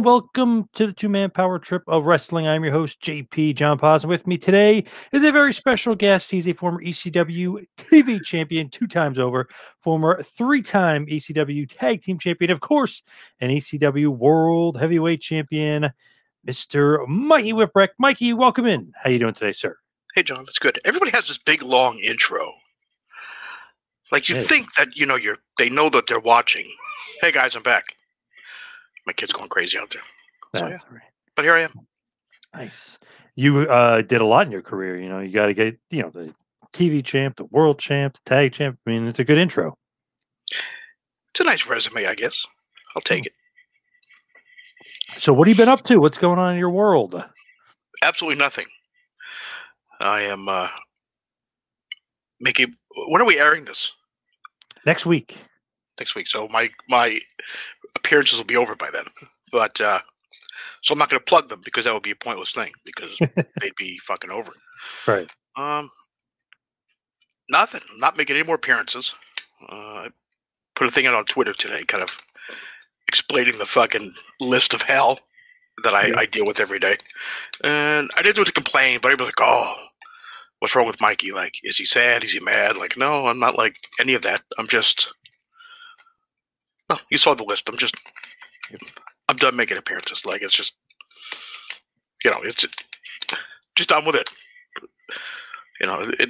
and welcome to the two man power trip of wrestling. I'm your host, JP John Paz. With me today is a very special guest. He's a former ECW TV champion two times over, former three time ECW tag team champion, of course, an ECW world heavyweight champion, Mr. Mikey Whipwreck. Mikey, welcome in. How you doing today, sir? Hey, John, it's good. Everybody has this big long intro. Like you Hey. think that you know you're they know that they're watching. Hey guys, I'm back. My kid's going crazy out there. So, That's right. But here I am. Nice. You uh, did a lot in your career. You know, you got to get, you know, the TV champ, the world champ, the tag champ. I mean, it's a good intro. It's a nice resume, I guess. I'll take it. So, what have you been up to? What's going on in your world? Absolutely nothing. I am uh making when are we airing this? Next week. Next week. So my my appearances will be over by then. But uh so I'm not gonna plug them because that would be a pointless thing because they'd be fucking over. Right. Um, nothing. I'm not making any more appearances. Uh, I put a thing out on Twitter today, kind of explaining the fucking list of hell that I, I deal with every day. And I didn't do it to complain, but I was like, oh, what's wrong with Mikey? Like, is he sad? Is he mad? Like, no, I'm not like any of that. I'm just. Well, you saw the list. I'm just. I'm done making appearances. Like, it's just. You know, it's just done with it you know it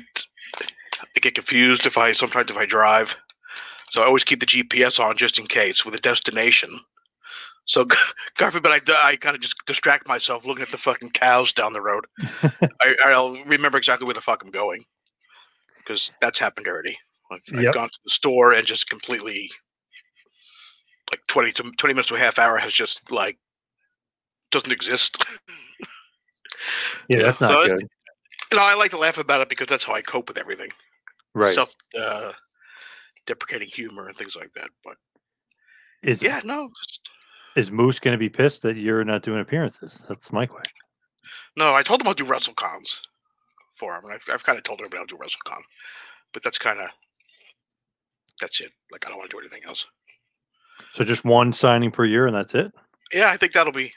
i get confused if i sometimes if i drive so i always keep the gps on just in case with a destination so god forbid i, I kind of just distract myself looking at the fucking cows down the road I, i'll remember exactly where the fuck i'm going because that's happened already I've, I've gone to the store and just completely 20 to 20 minutes to a half hour has just like doesn't exist Yeah, that's not so good. you know, I like to laugh about it because that's how I cope with everything. Right. Self uh, deprecating humor and things like that. But is yeah, no, just, is Moose going to be pissed that you're not doing appearances? That's my question. no. I told him I'll do WrestleCons for him, and I've, I've kind of told everybody I'll do WrestleCon, but that's kind of that's it. Like I don't want to do anything else. So just one signing per year, and that's it. Yeah, I think that'll be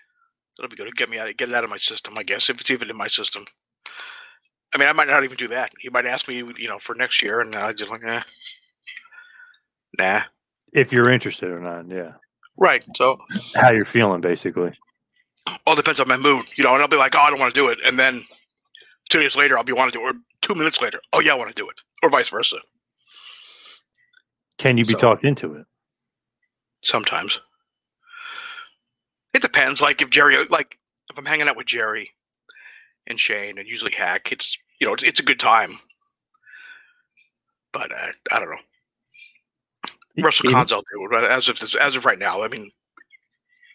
that'll be good. Get me out, get it out of my system. I guess if it's even in my system. I mean, I might not even do that. He might ask me, you know, for next year, and I just like, eh, nah. If you're interested or not, yeah. Right. So How you're feeling, basically. all depends on my mood, you know. And I'll be like, oh, I don't want to do it, and then two days later, I'll be want to do it, or two minutes later, oh yeah, I want to do it, or vice versa. Can you be So- talked into it? Sometimes it depends. Like if Jerry, like if I'm hanging out with Jerry and Shane, and usually Hack, it's you know, it's, it's a good time. But uh, I don't know. WrestleCons, I'll. But as of this, as of right now, I mean,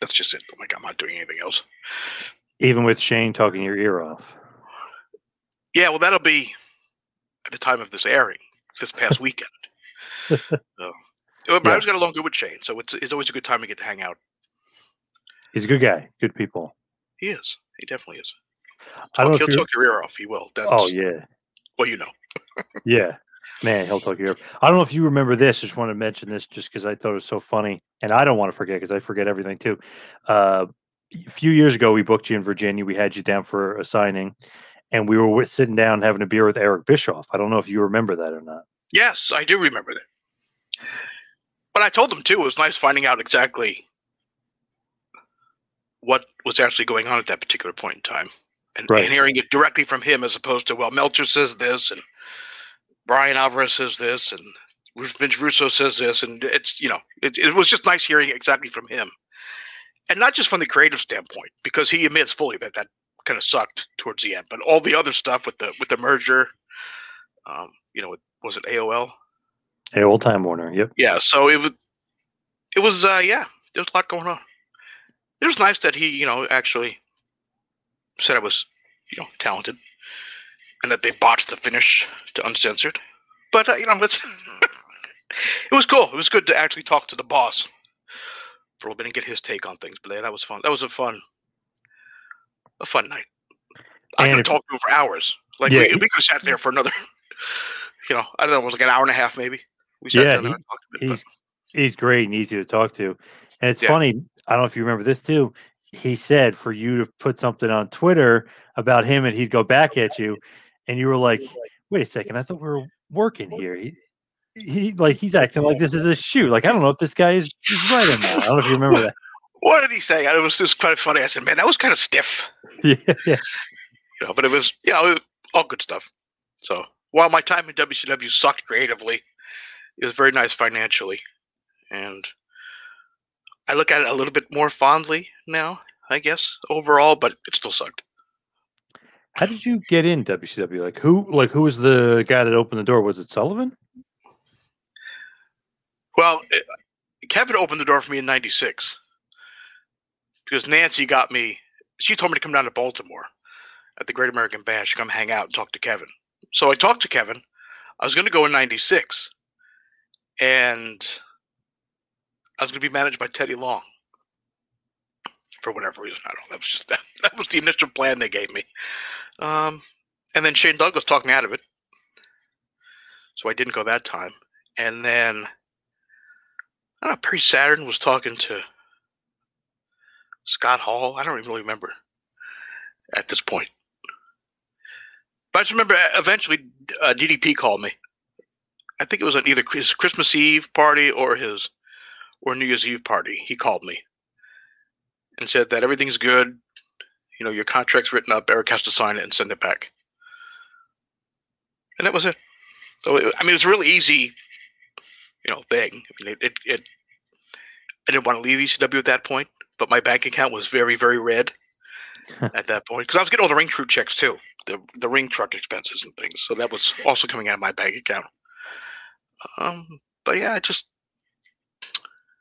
that's just it. Like I'm not doing anything else. even with Shane talking your ear off. Yeah, well, that'll be at the time of this airing this past weekend. so, but I Yeah. always got along good with Shane, so it's it's always a good time to get to hang out. He's a good guy, good people. He is. He definitely is. I don't He'll talk your ear off. He will. That's, Oh yeah. Well, you know. Yeah. Man, he'll talk your ear off. I don't know if you remember this. Just want to mention this just because I thought it was so funny. And I don't want to forget because I forget everything too. Uh, a few years ago, we booked you in Virginia. We had you down for a signing, and we were with, sitting down having a beer with Eric Bischoff. I don't know if you remember that or not. Yes, I do remember that. But I told him too. It was nice finding out exactly what was actually going on at that particular point in time, and, Right. and hearing it directly from him as opposed to well, Meltzer says this, and Bryan Alvarez says this, and Vince Russo says this, and it's you know it, it was just nice hearing exactly from him, and not just from the creative standpoint because he admits fully that that kind of sucked towards the end, but all the other stuff with the with the merger, um, you know, was it AOL? Hey, old time Warner. Yep. yeah so it was it was uh yeah there was a lot going on. It was nice that he you know actually said i was you know talented and that they botched the finish to uncensored. But uh, you know it's it was cool. It was good to actually talk to the boss. For a little bit and get his take on things but yeah, that was fun. That was a fun a fun night. I could talk to him for hours. Like Yeah, we, we could have sat there for another you know i don't know it was like an hour and a half maybe we Yeah, he- and talked a bit, but- He's he's great and easy to talk to. And it's Yeah. funny, I don't know if you remember this too. He said for you to put something on Twitter about him and he'd go back at you and you were like, wait a second, I thought we were working here. He, he like he's acting like this is a shoot. Like I don't know if this guy is, is right or not. I don't know if you remember that. What did he say? It was just kind of funny. I said, "Man, that was kind of stiff," yeah, yeah. you know. But it was, you know, all good stuff. So while my time in WCW sucked creatively, it was very nice financially, and I look at it a little bit more fondly now, I guess overall. But it still sucked. How did you get in WCW? Like who like who was the guy that opened the door? Was it Sullivan? Well, it, Kevin opened the door for me in '96 because Nancy got me. She told me to come down to Baltimore at the Great American Bash, come hang out and talk to Kevin. So I talked to Kevin. I was going to go in '96, and I was going to be managed by Teddy Long for whatever reason. I don't. That was just that, that was the initial plan they gave me. Um, and then Shane Douglas talked me out of it, so I didn't go that time. And then I don't know, Perry Saturn was talking to Scott Hall. I don't even really remember at this point. But I just remember uh, eventually uh, DDP called me. I think it was on either his Christmas Eve party or his or New Year's Eve party. He called me and said that everything's good. You know, your contract's written up. Eric has to sign it and send it back. And that was it. So it, I mean, it's a really easy, you know, thing. I mean, it, it, it I didn't want to leave ECW at that point, but my bank account was very, very red at that point because I was getting all the ring crew checks too, the the ring truck expenses and things. So that was also coming out of my bank account. Um, but yeah, it just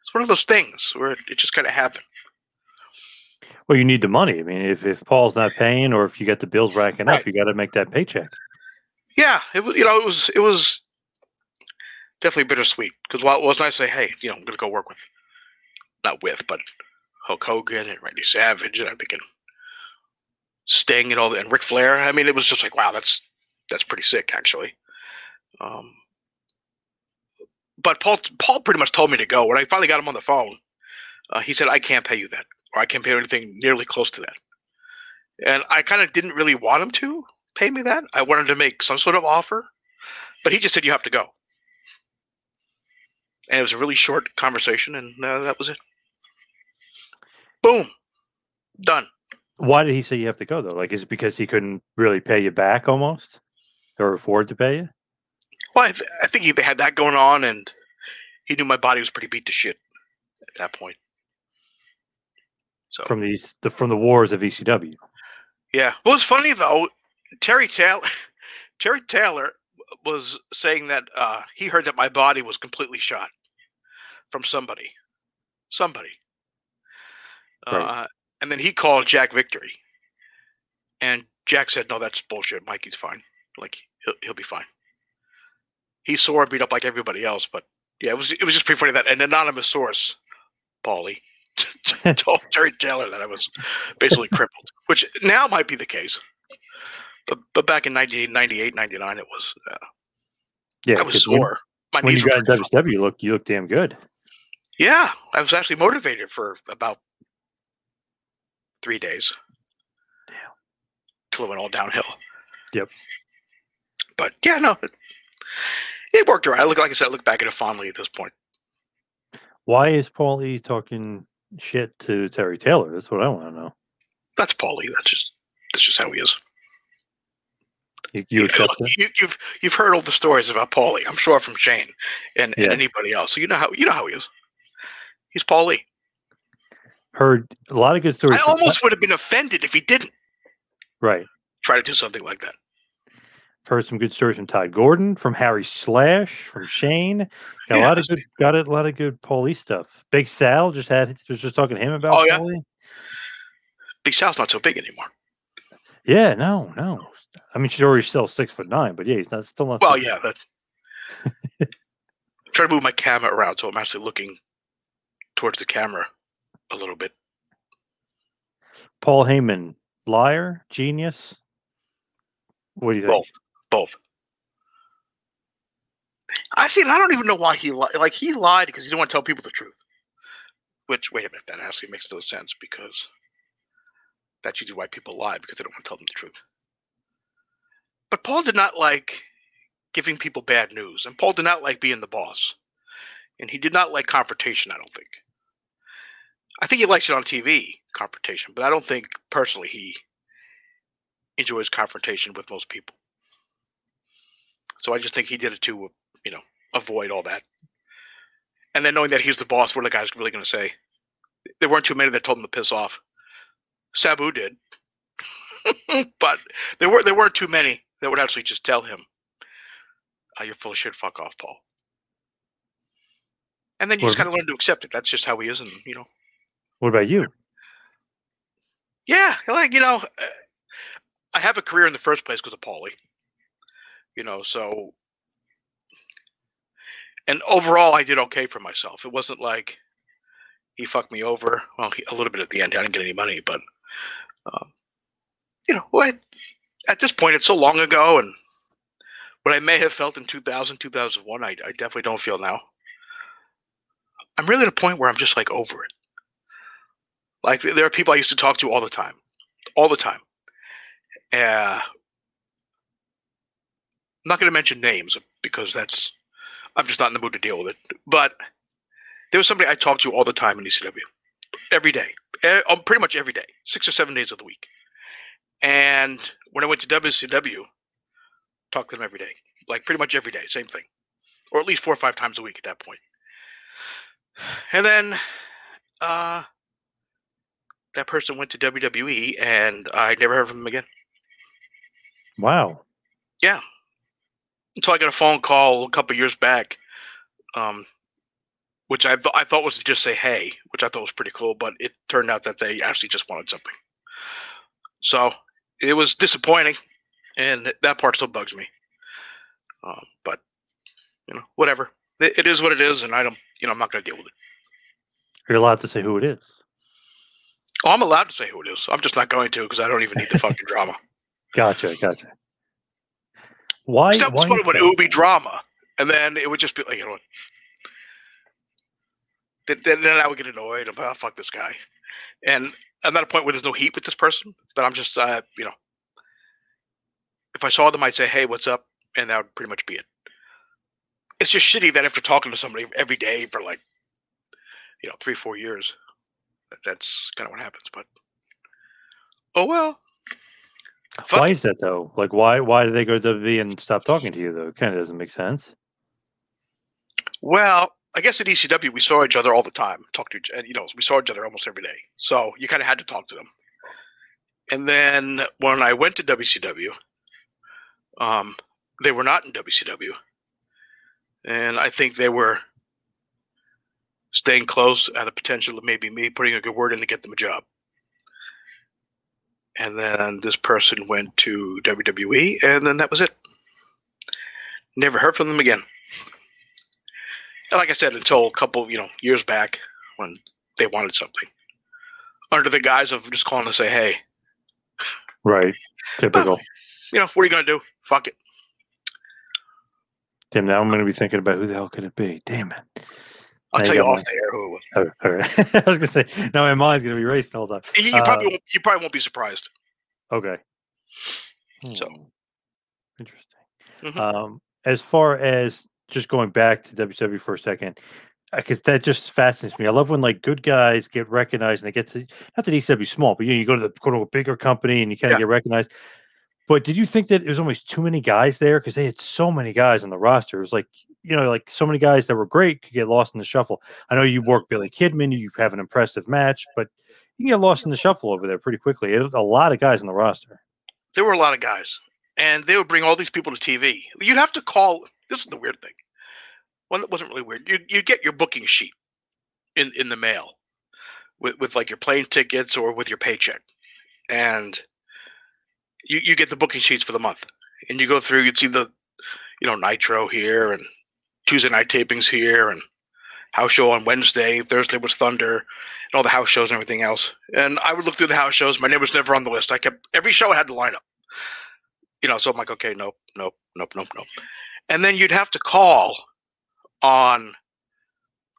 it's one of those things where it, just kind of happened. Well, you need the money. I mean, if, if Paul's not paying or if you got the bills racking Right. up, you got to make that paycheck. Yeah, it was. You know, it was. It was definitely bittersweet because while it was nice to say, "Hey, you know, I'm gonna go work with, not with, but Hulk Hogan and Randy Savage and I'm thinking Sting and all that, and Ric Flair. I mean, it was just like, wow, that's that's pretty sick, actually. Um, but Paul Paul pretty much told me to go when I finally got him on the phone. Uh, he said, "I can't pay you that, or I can't pay you anything nearly close to that." And I kind of didn't really want him to pay me that. I wanted to make some sort of offer, but he just said, "You have to go." And it was a really short conversation, and uh, that was it. Boom, done. Why did he say you have to go though? Like, is it because he couldn't really pay you back almost, or afford to pay you? Well, I, th- I think he had that going on, and he knew my body was pretty beat to shit at that point. So from these the, from the wars of ECW? yeah, what was funny though, Terry Taylor, Terry Taylor was saying that uh, he heard that my body was completely shot from somebody, somebody, Right. uh, and then he called Jack Victory, and Jack said, "No, that's bullshit. Mikey's fine. Like he'll he'll be fine." He's sore and beat up like everybody else, but yeah, it was it was just pretty funny that an anonymous source, Paulie, told Jerry Taylor that I was basically crippled, which now might be the case. But but back in 98, 98 99, it was uh, Yeah, I was when- sore. My When, knees you got pretty WCW, you look you look damn good. Yeah, I was actually motivated for about three days. Damn. Till it went all downhill. Yep. But yeah, no, it, worked around. I look like I said, I look back at it fondly at this point. Why is Paul E talking shit to Terry Taylor? That's what I want to know. That's Paulie. That's just that's just how he is. You, you accept you, you've you've heard all the stories about Paulie. I'm sure from Shane and, and anybody else. So you know how you know how he is. He's Paulie. Heard a lot of good stories. I almost would have been offended if he didn't right. try to do something like that. Heard some good stories from Todd Gordon, from Harry Slash, from Shane. Got a lot of good. Got a lot of good Paulie stuff. Big Sal just had was just talking to him about Oh, yeah? Paulie. Big Sal's not so big anymore. Yeah, no, no. I mean, she's already still six foot nine, but yeah, he's not still not. Well, yeah, that. try to move my camera around so I'm actually looking towards the camera a little bit. Paul Heyman, liar, genius. What do you think? Both, both. I see. I don't even know why he lied. Like he lied because he didn't want to tell people the truth. Which, wait a minute, that actually makes no sense because that's usually why people lie because they don't want to tell them the truth. But Paul did not like giving people bad news, and Paul did not like being the boss, and he did not like confrontation. I don't think. I think he likes it on TV, confrontation, but I don't think personally he enjoys confrontation with most people. So I just think he did it to, you know, avoid all that. And then knowing that he's the boss, what are the guys really going to say? There weren't too many that told him to piss off. Sabu did, but there were there weren't too many that would actually just tell him, oh, "You're full of shit. Fuck off, Paul." And then you just kind of learn to accept it. That's just how he is, and you know, What about you? Yeah, like you know, uh, I have a career in the first place because of Paulie. You know, so and overall, I did okay for myself. It wasn't like he fucked me over. Well, he, a little bit at the end. I didn't get any money, but um, you know, what? At this point, it's so long ago, and what I may have felt in 2000, 2001, I, I definitely don't feel now. I'm really at a point where I'm just like over it. Like there are people I used to talk to all the time, all the time. Uh, not going to mention names because that's I'm just not in the mood to deal with it. But there was somebody I talked to all the time in ECW, every day, um, pretty much every day, six or seven days of the week. And when I went to WCW, talked to them every day, like pretty much every day, same thing, or at least four or five times a week at that point. And then, uh, that person went to WWE, and I never heard from him again. Wow. Until I got a phone call a couple years back, um, which I th- I thought was to just say hey, which I thought was pretty cool, but it turned out that they actually just wanted something. So it was disappointing, and that part still bugs me. Um, but you know, whatever. It, it is what it is, and I don't, you know, I'm not going to deal with it. You're allowed to say who it is. Oh, I'm allowed to say who it is. I'm just not going to because I don't even need the fucking drama. Gotcha, gotcha. Why? That was why what is it would, it be drama, and then it would just be like, you know? Then, then, then I would get annoyed. I'm like, oh, fuck this guy. And I'm at a point where there's no heat with this person, but I'm just, uh, you know, if I saw them, I'd say, hey, what's up? And that would pretty much be it. It's just shitty that after talking to somebody every day for like, you know, three, four years, that, that's kind of what happens. But, oh well. Fuck Why is that though? Like, why? Why did they go to WWE and stop talking to you though? Kind of doesn't make sense. Well, I guess at ECW we saw each other all the time, talk to each, and you know we saw each other almost every day. So you kind of had to talk to them. And then when I went to WCW, um, they were not in WCW, and I think they were staying close at the potential of maybe me putting a good word in to get them a job. And then this person went to WWE, and then that was it. Never heard from them again. And like I said, until a couple, you know, years back when they wanted something. Under the guise of just calling to say, hey. Right. Typical. you know, what are you gonna do? Fuck it. Damn, now I'm going to be thinking about who the hell could it be. Damn it. I'll tell you off the air who it was. Oh, right. I was going to say, now my mind's going to be racing all time. You, you Uh, probably won't, you probably won't be surprised. Okay. So. Hmm. Interesting. Mhm. Um, as far as just going back to WWE for a second, because that just fascinates me. I love when like good guys get recognized and they get to not that ECW small, but you know, you go to the go to a bigger company and you kind of Yeah. get recognized. But did you think that there was almost too many guys there because they had so many guys on the roster? It was like you know, like so many guys that were great could get lost in the shuffle. I know you work Billy Kidman, you have an impressive match, but you can get lost in the shuffle over there pretty quickly. It a lot of guys on the roster. There were a lot of guys, and they would bring all these people to TV. You'd have to call. This is the weird thing. One that wasn't really weird. You you get your booking sheet in in the mail with with like your plane tickets or with your paycheck, and you you get the booking sheets for the month, and you go through. You'd see the you know Nitro here and Tuesday night tapings here and house show on Wednesday. Thursday was Thunder and all the house shows and everything else. And I would look through the house shows. My name was never on the list. I kept every show had the lineup. You know, so I'm like, okay, nope, nope, nope, nope, nope. And then you'd have to call on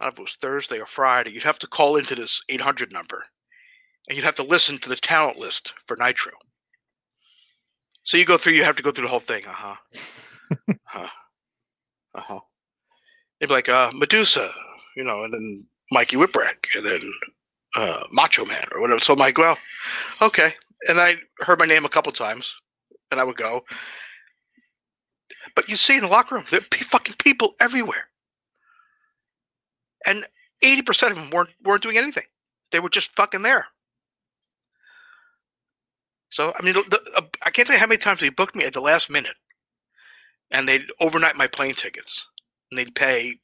I don't know if it was Thursday or Friday. You'd have to call into this 800 number, and you'd have to listen to the talent list for Nitro. So you go through. You have to go through the whole thing. Uh huh. huh. Uh huh. They'd be like, uh, Medusa, you know, and then Mikey Whipwreck, and then uh, Macho Man or whatever. So I'm like, well, okay. And I heard my name a couple times, and I would go. But you see in the locker room, there are fucking people everywhere, and eighty percent of them weren't weren't doing anything. They were just fucking there. So I mean, the, uh, I can't tell you how many times they booked me at the last minute, and they'd overnight my plane tickets, and they'd pay, you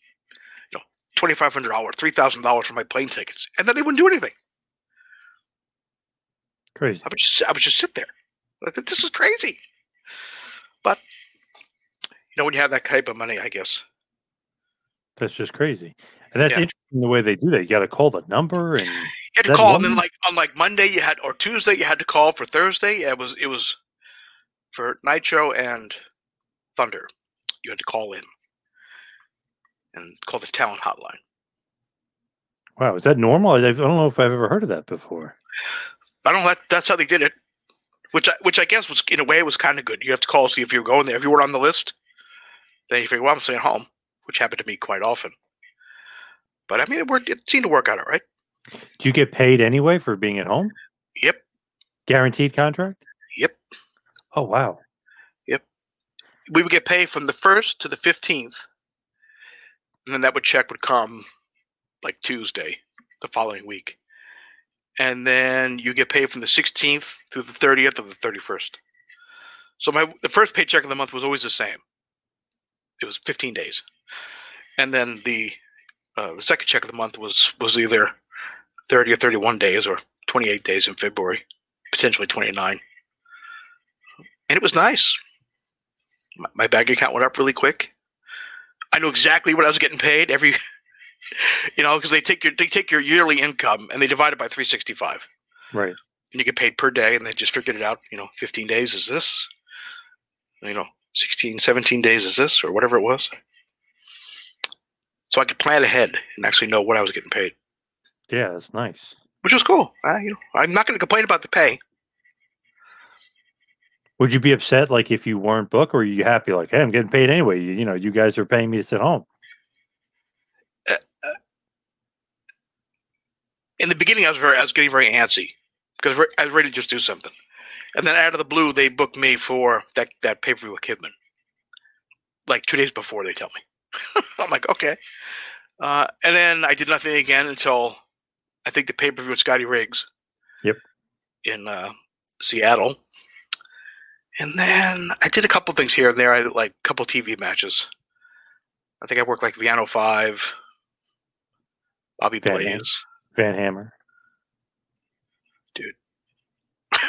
know, twenty five hundred dollars, three thousand dollars for my plane tickets, and then they wouldn't do anything. Crazy. I would just I would just sit there. Like, this is crazy. But you know, when you have that type of money, I guess. That's just crazy. And that's Yeah. interesting the way they do that. You got to call the number and You had to call, and then like on like Monday you had, or Tuesday you had to call for Thursday. It was it was for Nitro and Thunder. You had to call in and call the talent hotline. wow, is that normal? I, don't know if I've ever heard of that before. I don't know. That, that's how they did it. Which I, which I guess was in a way was kind of good. You have to call see if you're going there. If you were on the list, then you figure, well, I'm staying home, which happened to me quite often. But I mean, it worked. It seemed to work out all right. Do you get paid anyway for being at home? Yep. Guaranteed contract? Yep. Oh wow. Yep. We would get paid from the first to the fifteenth, and then that would check would come like Tuesday the following week, and then you get paid from the sixteenth through the thirtieth of the thirty first. So my the first paycheck of the month was always the same. It was fifteen days, and then the uh, the second check of the month was was either thirty or thirty one days or twenty eight days in February, potentially twenty nine, and it was nice my, my bank account went up really quick. I knew exactly what I was getting paid every, you know, because they take your they take your yearly income and they divide it by three sixty five, Right. and you get paid per day, and they just figured it out. You know, fifteen days is this, you know, 16, 17 days is this, or whatever it was. So I could plan ahead and actually know what I was getting paid, Yeah, that's nice. which was cool. Uh, you know, I'm not going to complain about the pay. Would you be upset like if you weren't booked or are you happy like, hey, I'm getting paid anyway? You, you know, you guys are paying me to sit home. in the beginning, I was very, I was getting very antsy because re- I was ready to just do something, and then out of the blue, they booked me for that that pay per view with Kidman. Like two days before, they tell me. I'm like, okay, uh, and then I did nothing again until I think the pay per view with Scotty Riggs. Yep. In uh, Seattle, and then I did a couple things here and there. I did like a couple TV matches. I think I worked like Villano Five, Bobby Van. Blaze. Van Hammer. Dude,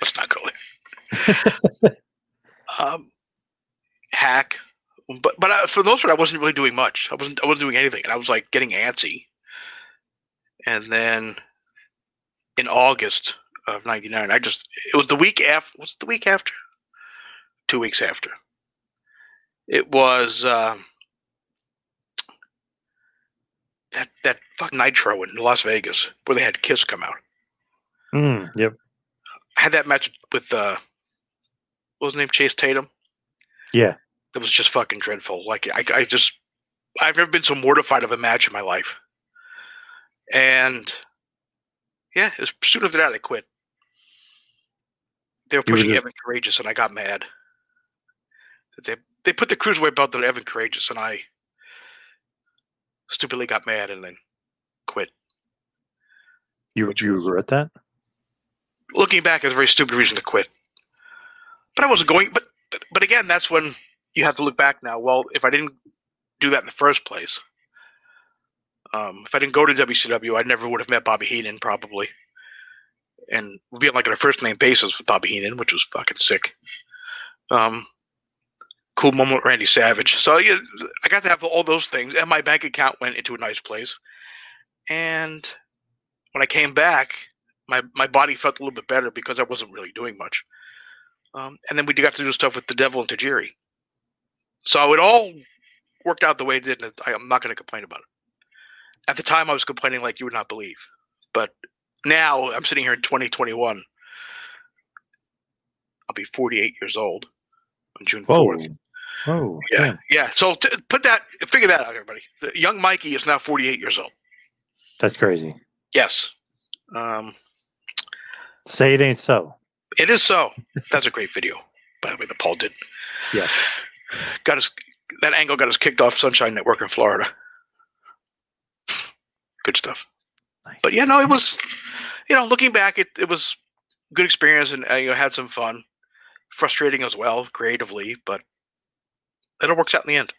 let's not go there. um, hack, but but I, for the most part, I wasn't really doing much. I wasn't I wasn't doing anything, and I was like getting antsy. And then in August of '99. I just it was the week after. What's the week after? Two weeks after. It was uh, that that fuck Nitro in Las Vegas where they had Kiss come out. Mm, yep. I had that match with uh, what was his name? Chase Tatum. Yeah. It was just fucking dreadful. Like I, I just, I've never been so mortified of a match in my life. And yeah, it was soon after that I quit. They were pushing Evan Karagias, and I got mad. They they put the cruiserweight belt on Evan Karagias, and I stupidly got mad and then quit. You you regret that? looking back, it's a very stupid reason to quit. But I wasn't going. But but, but again, that's when you have to look back now. Well, if I didn't do that in the first place, um, if I didn't go to WCW, I never would have met Bobby Heenan probably, and we'd be on like a first name basis with Bobby Heenan, which was fucking sick. Um, cool moment with Randy Savage. So yeah, I got to have all those things, and my bank account went into a nice place. And when I came back, my my body felt a little bit better because I wasn't really doing much. Um, and then we got to do stuff with the Devil and Tajiri. So it all worked out the way it did, and I, I'm not going to complain about it. At the time, I was complaining like you would not believe, but now I'm sitting here in 2021. I'll be 48 years old on June Whoa. 4th. oh Yeah, damn. yeah. So t- put that, figure that out, everybody. The young Mikey is now 48 years old. That's crazy. Yes. Um, Say it ain't so. It is so. That's a great video, by the way, that Paul did. Yeah. Got us that angle got us kicked off Sunshine Network in Florida. Good stuff. Nice. But yeah, no, it was you know, looking back it, it was good experience and uh, you know, had some fun. Frustrating as well, creatively, but it all works out in the end.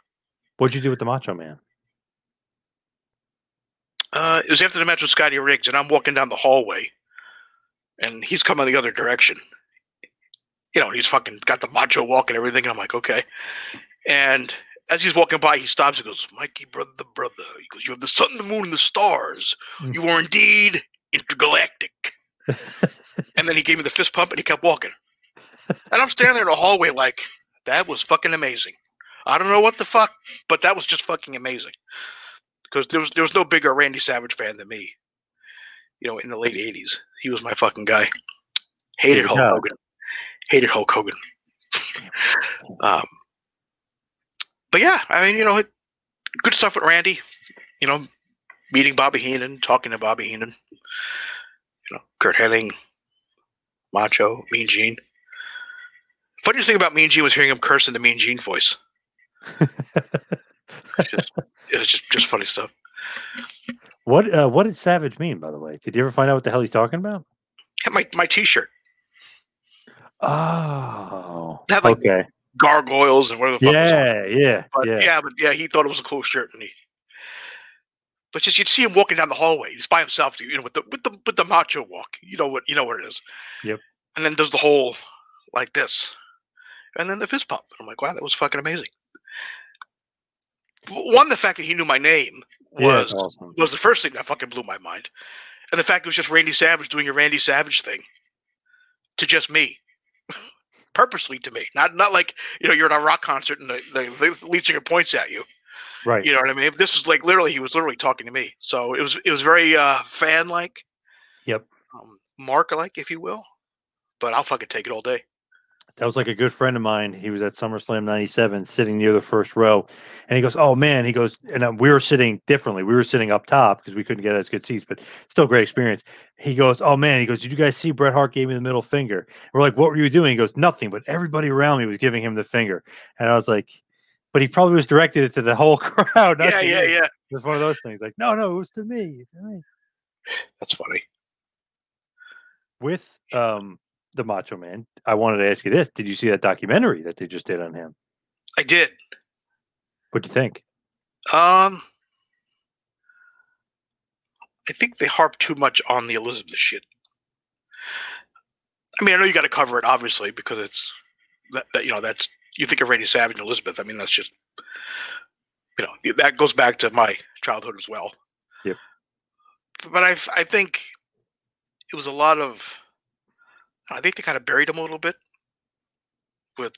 What'd you do with the Macho Man? Uh, it was after the match with Scotty Riggs, and I'm walking down the hallway, and he's coming the other direction. You know, he's fucking got the macho walk and everything. And I'm like, okay. And as he's walking by, he stops and goes, Mikey, brother, brother. He goes, You have the sun, the moon, and the stars. Mm. You are indeed intergalactic. and then he gave me the fist pump and he kept walking. And I'm standing there in the hallway like, that was fucking amazing. I don't know what the fuck, but that was just fucking amazing. Because there was there was no bigger Randy Savage fan than me. You know, in the late '80s, he was my fucking guy. Hated Hulk. Hogan. Hated Hulk Hogan. um, but yeah, I mean, you know, it, good stuff with Randy. You know, meeting Bobby Heenan, talking to Bobby Heenan. You know, Curt Hennig, Macho, Mean Gene. Funniest thing about Mean Gene was hearing him curse in the Mean Gene voice. It's just, it was just, just funny stuff. What uh, what did Savage mean, by the way? Did you ever find out what the hell he's talking about? My my T-shirt, Oh, That, like, okay. gargoyles and whatever the fuck. was it. Yeah, yeah, But yeah. yeah. but yeah, he thought it was a cool shirt, and he. But just you'd see him walking down the hallway. He's by himself, you know, with the with the with the macho walk. You know what you know what it is. Yep. And then does the whole like this, and then the fist pump. I'm like, wow, that was fucking amazing. One, the fact that he knew my name was that's awesome. was the first thing that fucking blew my mind, and the fact it was just Randy Savage doing a Randy Savage thing to just me, purposely to me, not not like you know you're at a rock concert and the, the, the lead singer points at you. Right. You know what I mean? This is like literally he was literally talking to me, so it was it was very uh, fan like, Yep. um, Mark like, if you will. But I'll fucking take it all day. That was like a good friend of mine. He was at SummerSlam 97 sitting near the first row. And he goes, Oh man, he goes, and uh, we were sitting differently. We were sitting up top because we couldn't get as good seats, but still great experience. He goes, Oh man, he goes, Did you guys see Bret Hart gave me the middle finger? We're like, What were you doing? He goes, Nothing, but everybody around me was giving him the finger. And I was like, But he probably was directed it to the whole crowd. Yeah, yeah, me." yeah. It was one of those things. Like, no, no, it was to me. to me." That's funny. With um the Macho Man, I wanted to ask you this. Did you see that documentary that they just did on him? I did. What'd you think? Um, I think they harp too much on the Elizabeth shit. I mean, I know you got to cover it, obviously, because it's that, that you know that's you think of Randy Savage and Elizabeth. I mean, that's just you know that goes back to my childhood as well. Yep. But I I think it was a lot of I think they kind of buried him a little bit with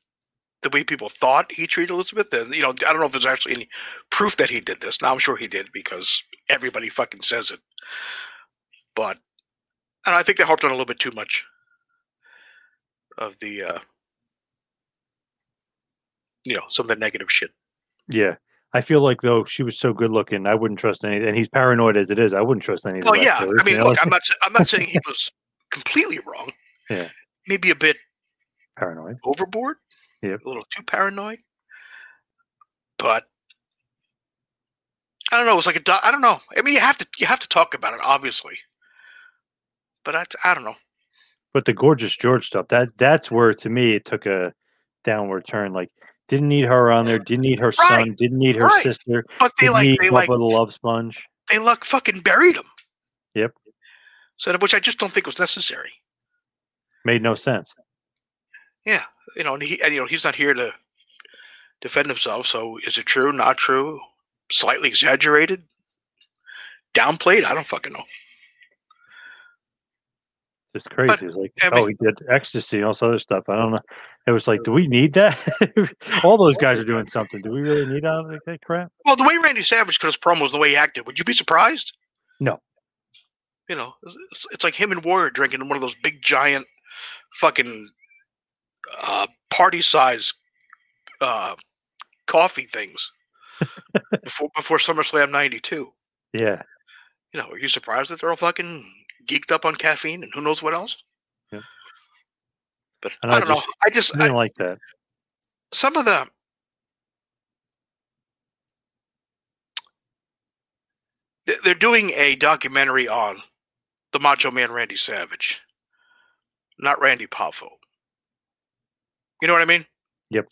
the way people thought he treated Elizabeth. And you know, I don't know if there's actually any proof that he did this. Now I'm sure he did because everybody fucking says it. But and I think they harped on a little bit too much of the uh you know, some of the negative shit. Yeah. I feel like though she was so good looking, I wouldn't trust any. And he's paranoid as it is. I wouldn't trust any. Oh yeah, wrestlers, I mean, you know? look, I'm not. I'm not saying he was completely wrong. Yeah. maybe a bit paranoid. overboard. Yep. a little too paranoid. But I don't know. It was like a. do- I don't know. I mean, you have to. You have to talk about it, obviously. But I, I don't know. But the gorgeous George stuff, that that's where to me it took a downward turn. Like didn't need her on there, didn't need her son, didn't need her right. sister, But they didn't like. need They like. a love sponge. They like fucking buried him. Yep. So, which I just don't think was necessary. Made no sense. Yeah, you know, and he, and, you know, he's not here to defend himself. So, is it true? Not true? Slightly exaggerated? Downplayed? I don't fucking know. Just crazy. But, it was like, I oh, mean- he did ecstasy and all this other stuff. I don't know. It was like, do we need that? all those guys are doing something. Do we really need all that that crap? Well, the way Randy Savage cut his promos, the way he acted, would you be surprised? No. You know, it's, it's- it's like him and Warrior drinking one of those big giant, fucking, uh, party size, uh, coffee things before before SummerSlam '92. Yeah. You know, are you surprised that they're all fucking geeked up on caffeine and who knows what else? Yeah. But And I I don't know. just- I just I like that. some of the They- they're doing a documentary on the Macho Man Randy Savage, not Randy Poffo. You know what I mean? Yep.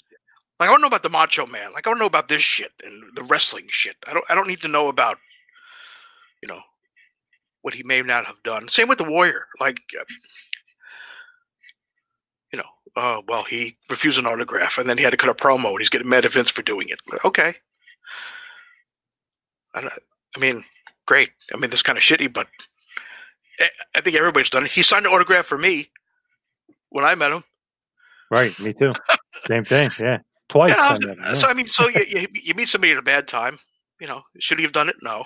Like I don't know about the Macho Man. Like I don't know about this shit and the wrestling shit. I don't. I don't need to know about, you know, what he may not have done. Same with the Warrior. Like, uh, you know, uh, well, he refused an autograph and then he had to cut a promo and he's getting mad at Vince for doing it. Okay. I, I mean, great. I mean, this kind of shitty, but I, I think everybody's done it. He signed an autograph for me when I met him. Right. Me too. Same thing. Yeah. Twice. Yeah, I him, yeah. So I mean, so you, you you meet somebody at a bad time. You know, should he have done it? No.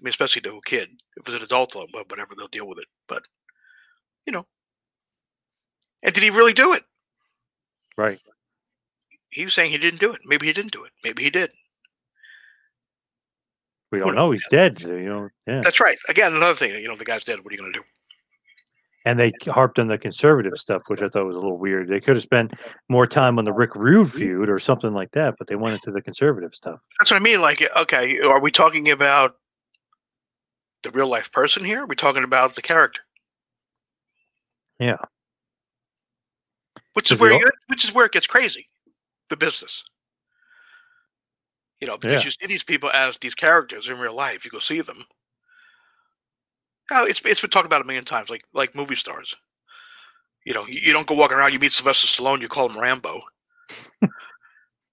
I mean, especially to a kid. If it's an adult, uh, whatever, they'll deal with it. But you know, and did he really do it? Right. He was saying he didn't do it. Maybe he didn't do it. Maybe he did. We don't know. He's dead. so, you know. Yeah. That's right. Again, another thing. You know, the guy's dead. What are you going to do? and they harped on the conservative stuff, which I thought was a little weird. They could have spent more time on the Rick Rude feud or something like that, but they went into the conservative stuff. That's what I mean. Like, okay, are we talking about the real life person here? Are we talking about the character? Yeah. Which is where you, which is where it gets crazy, the business. You know, because Yeah. you see these people as these characters in real life. You go see them. Oh, it's it's been talked about a million times, like like movie stars. You know, you, you don't go walking around. You meet Sylvester Stallone, you call him Rambo.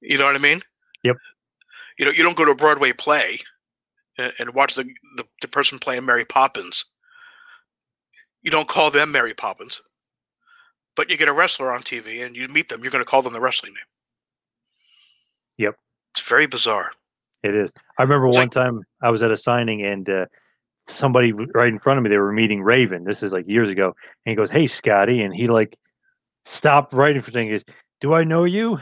you know what I mean? Yep. You know, you don't go to a Broadway play and, and watch the, the the person playing Mary Poppins. You don't call them Mary Poppins. But you get a wrestler on TV and you meet them, you're going to call them the wrestling name. Yep. It's very bizarre. It is. I remember It's one like- time I was at a signing and uh, somebody right in front of me, they were meeting Raven. This is like years ago. And he goes, Hey, Scotty. And he like stopped right in front of him. Do I know you?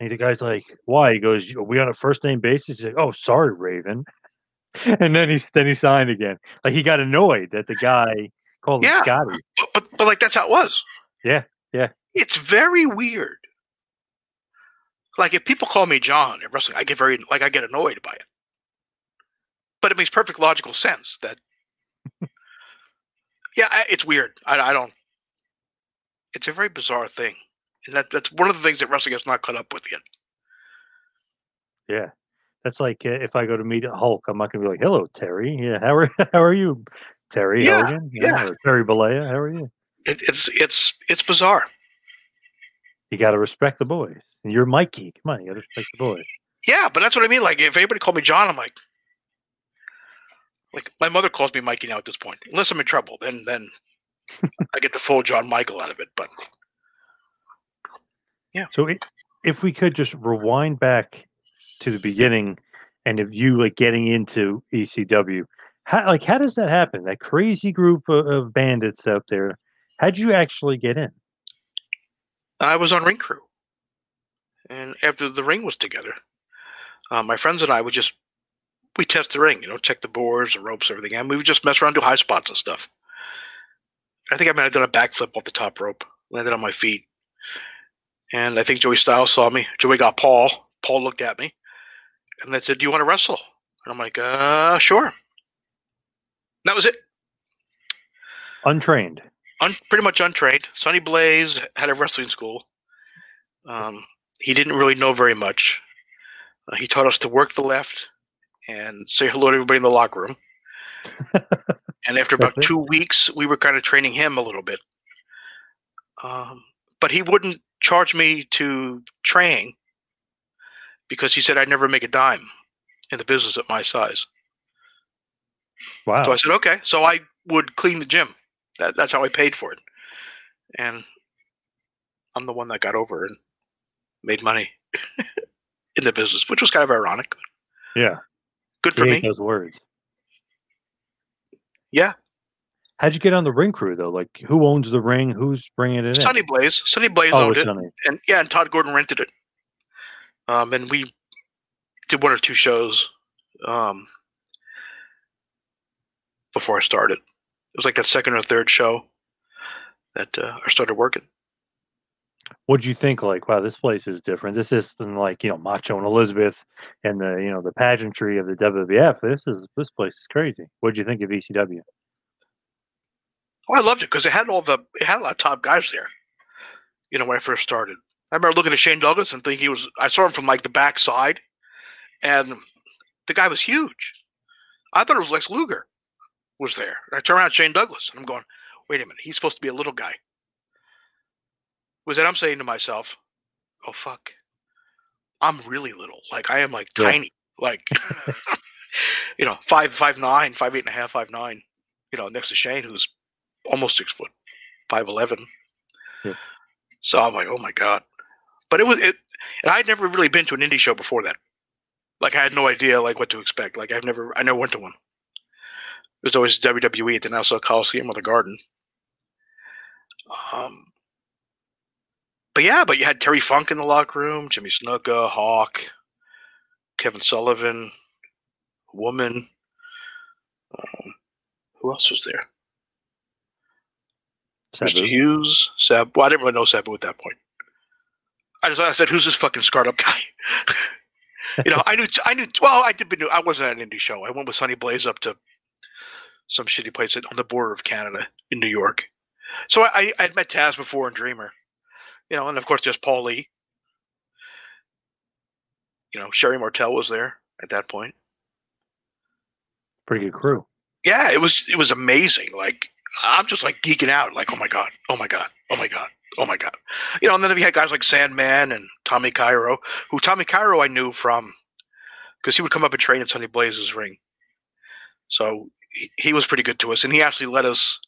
And the guy's like, Why? He goes, Are we on a first name basis? He's like, Oh, sorry, Raven. and then he then he signed again. Like he got annoyed that the guy called him Scotty. But, but but like that's how it was. Yeah, yeah. It's very weird. Like if people call me John in wrestling, I get very like I get annoyed by it. But it makes perfect logical sense that. yeah, I, it's weird. I, I don't. It's a very bizarre thing, and that that's one of the things that wrestling has not caught up with yet. Yeah. That's like uh, if I go to meet Hulk, I'm not gonna be like, "Hello, Terry. Yeah, how are how are you, Terry Yeah, Hogan? yeah. or Terry Bollea. How are you? It, it's it's it's bizarre. You got to respect the boys. And you're Mikey. Come on, you got to respect the boys. Yeah, but that's what I mean. Like if anybody called me John, I'm like, like my mother calls me Mikey now at this point. Unless I'm in trouble, then then I get the full John Michael out of it. But yeah. So if we could just rewind back to the beginning, and if you like getting into ECW, how like how does that happen? That crazy group of, of bandits out there. How'd you actually get in? I was on ring crew, and after the ring was together, uh, my friends and I would just we test the ring, you know, check the boards, the ropes, everything, and we would just mess around, do high spots and stuff. I think I might have done a backflip off the top rope, landed on my feet, and I think Joey Styles saw me. Joey got Paul. Paul looked at me, and they said, "Do you want to wrestle?" And I'm like, "Uh, sure." That was it. Untrained. un, pretty much untrained. Sonny Blaze had a wrestling school. Um, he didn't really know very much. Uh, he taught us to work the left and say hello to everybody in the locker room. and after about two weeks, we were kind of training him a little bit. Um, but he wouldn't charge me to train because he said I'd never make a dime in the business at my size. Wow. So I said, okay. So I would clean the gym. That, that's how I paid for it. And I'm the one that got over and made money in the business, which was kind of ironic. yeah. Good for me. those words. Yeah. How'd you get on the ring crew though? Like, who owns the ring? Who's bringing it in? Sonny Blaze. Sonny Blaze oh, owned it. Sonny. And yeah, and Todd Gordon rented it. Um, and we did one or two shows um, before I started. It was like that second or third show that uh, I started working. What'd you think? Like, wow, this place is different. This isn't like you know Macho and Elizabeth and the you know the pageantry of the WWF. This is this place is crazy. What'd you think of ECW? Oh, I loved it because it had all the it had a lot of top guys there. You know, when I first started, I remember looking at Shane Douglas and thinking he was. I saw him from like the back side, and the guy was huge. I thought it was Lex Luger was there. And I turn around, Shane Douglas, and I'm going, "Wait a minute, he's supposed to be a little guy." Was that I'm saying to myself, "Oh fuck, I'm really little. Like I am like Yeah. tiny. Like you know, five five nine, five eight and a half, five nine. You know, next to Shane, who's almost six foot, five eleven. Yeah. So I'm like, oh my god. But it was it, and I'd never really been to an indie show before that. Like I had no idea like what to expect. Like I've never, I never went to one. It was always WWE at the Nassau Coliseum or the Garden. Um, but yeah, but you had Terry Funk in the locker room, Jimmy Snuka, Hawk, Kevin Sullivan, Woman. Um, who else was there? Mr. Hughes, Seb. Well, I didn't really know Sabu at that point. I just I said, "Who's this fucking scarred up guy?" you know, I knew, I knew. Well, I did. I wasn't at an indie show. I went with Sonny Blaze up to some shitty place on the border of Canada in New York. So I, I had met Taz before and Dreamer, you know, and of course there's Paulie. You know, Sherri Martel was there at that point. Pretty good crew. yeah, it was it was amazing. Like I'm just like geeking out, like, oh my god, oh my god, oh my god, oh my god. You know, and then we had guys like Sandman and Tommy Cairo, who Tommy Cairo I knew from because he would come up and train at Sonny Blaze's ring. So he, he was pretty good to us, and he actually let us.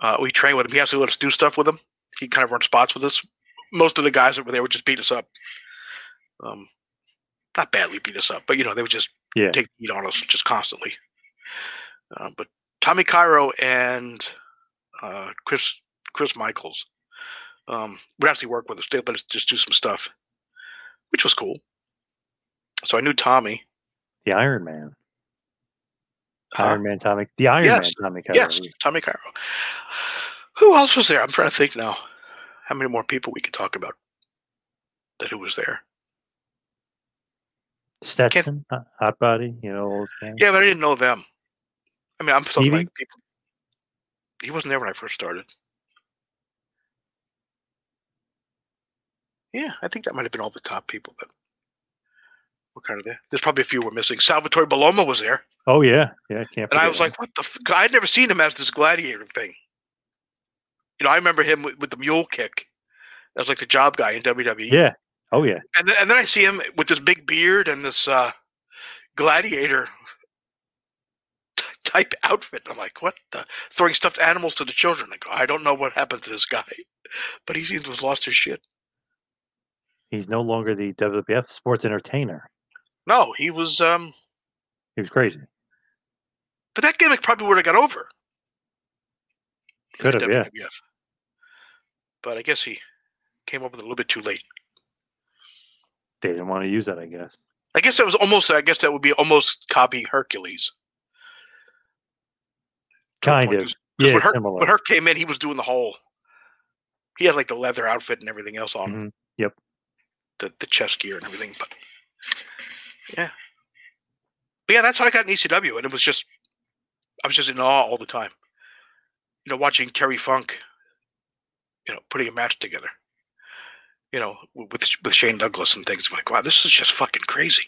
Uh, we trained with him. He actually let us do stuff with him. He kind of run spots with us. Most of the guys that were there would just beat us up. Um, not badly beat us up, but you know they would just Yeah. take heat on us just constantly. Uh, but Tommy Cairo and uh, Chris Chris Michaels um, would actually work with us. They let us just do some stuff, which was cool. So I knew Tommy. The Iron Man. Uh, Iron Man Tommy. The Iron yes, Man Tommy Cairo. yes, Tommy Cairo. Who else was there? I'm trying to think now. How many more people we could talk about that who was there? Stetson, Hot- Hot Body, you know, old. Yeah, but I didn't know them. I mean, I'm talking Stevie? like people. He wasn't there when I first started. Yeah, I think that might have been all the top people that were kind of there. There's probably a few we're missing. Salvatore Bellomo was there, Oh yeah, yeah. Can't. and I was him. like, "What the?" F-? I'd never seen him as this gladiator thing. You know, I remember him with, with the mule kick. That was like the job guy in WWE. yeah. Oh yeah. and then, and then I see him with this big beard and this uh, gladiator t- type outfit. I'm like, what the? Throwing stuffed animals to the children. I go, I don't know what happened to this guy, but he seems to have lost his shit. He's no longer the WWF sports entertainer. No, he was. um He was crazy. But that gimmick probably would have got over. Could have, yeah. But I guess he came up with it a little bit too late. They didn't want to use that, I guess. I guess that was almost. I guess that would be almost copy Hercules. Kind of. Yeah, when Herc, similar. when Herc came in, he was doing the whole. He had like the leather outfit and everything else on. Mhm. Yep. The the chest gear and everything, but yeah, but yeah, that's how I got in ECW, and it was just I was just in awe all the time. You know, watching Terry Funk, you know, putting a match together. You know, with with Shane Douglas and things. I'm like, wow, this is just fucking crazy.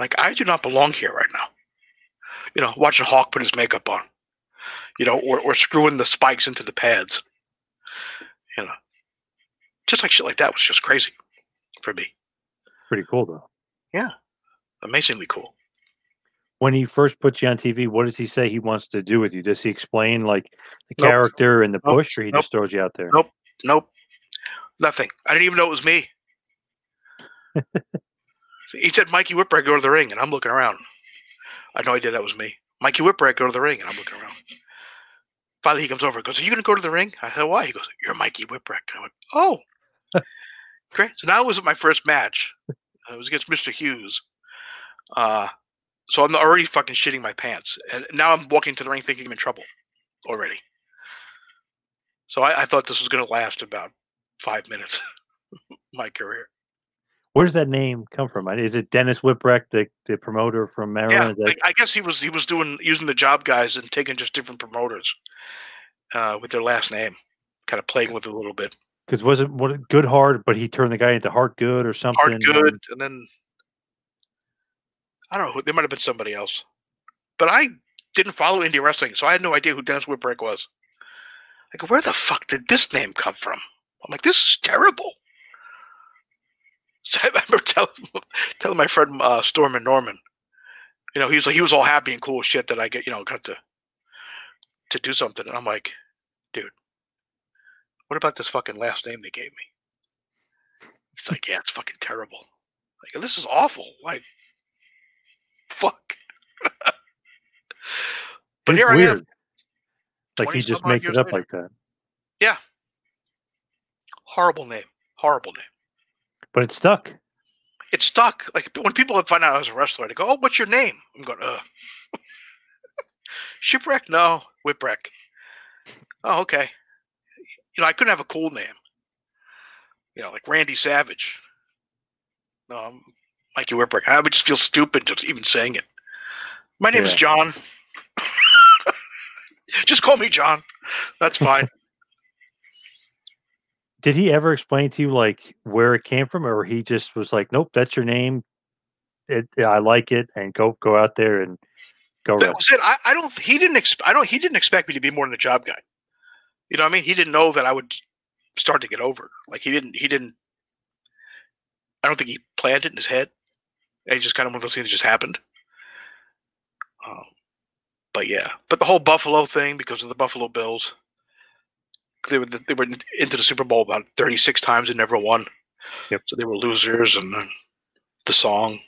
Like, I do not belong here right now. You know, watching Hawk put his makeup on you know, or, or screwing the spikes into the pads. You know, just like shit like that was just crazy for me. Pretty cool, though. Yeah, amazingly cool. When he first puts you on TV, what does he say he wants to do with you? Does he explain, like, the Nope. character and the Nope. push, or he Nope. just throws you out there? Nope. Nope. Nothing. I didn't even know it was me. he said, Mikey Whipwreck, go to the ring. And I'm looking around. I had no idea that was me. Mikey Whipwreck, go to the ring. And I'm looking around. Finally, he comes over and goes, Are you going to go to the ring? I said, Why? He goes, You're Mikey Whipwreck. I went, Oh. Great. So now it was my first match. It was against Mr. Hughes. Uh, so I'm already fucking shitting my pants. And now I'm walking to the ring thinking I'm in trouble already. So I, I thought this was going to last about five minutes. my career. Where does that name come from? Is it Dennis Whipwreck, the, the promoter from Maryland? I, that- I guess he was he was doing using the job guys and taking just different promoters uh, with their last name, kind of playing with it a little bit. Because was it what Good Heart, but he turned the guy into Heart Good or something? Hard good, and then I don't know. who There might have been somebody else, but I didn't follow indie wrestling, so I had no idea who Dennis Whipwreck was. Like, where the fuck did this name come from? I'm like, this is terrible. So I remember telling, telling my friend uh, and Norman, you know, he was like, he was all happy and cool shit that I get, you know, got to to do something, and I'm like, dude, what about this fucking last name they gave me? He's like, yeah, it's fucking terrible. Like, this is awful. Like, fuck. but it's here I am. weird. Like he just makes it up later. like that. Yeah. Horrible name. Horrible name. But it stuck. It stuck. Like when people find out I was a wrestler, they go, "Oh, what's your name?" I'm going, "Uh, shipwreck? No, whipwreck." Oh, okay. You know, I couldn't have a cool name. You know, like Randy Savage. No, I'm Mikey Whipwreck. I would just feel stupid just even saying it. My name is John. just call me John. That's fine. Did he ever explain to you like where it came from, or he just was like, "Nope, that's your name. It, I like it, and go go out there and go." that wrestle." was it. I, I don't. He didn't. Exp- I don't. He didn't expect me to be more than a job guy. You know what I mean? He didn't know that I would start to get over. Like he didn't. He didn't. I don't think he planned it in his head. It just kind of one of those things that just happened. Um, but yeah, but the whole Buffalo thing because of the Buffalo Bills. They were they were into the Super Bowl about thirty six times and never won. Yep. So they were losers, and the song.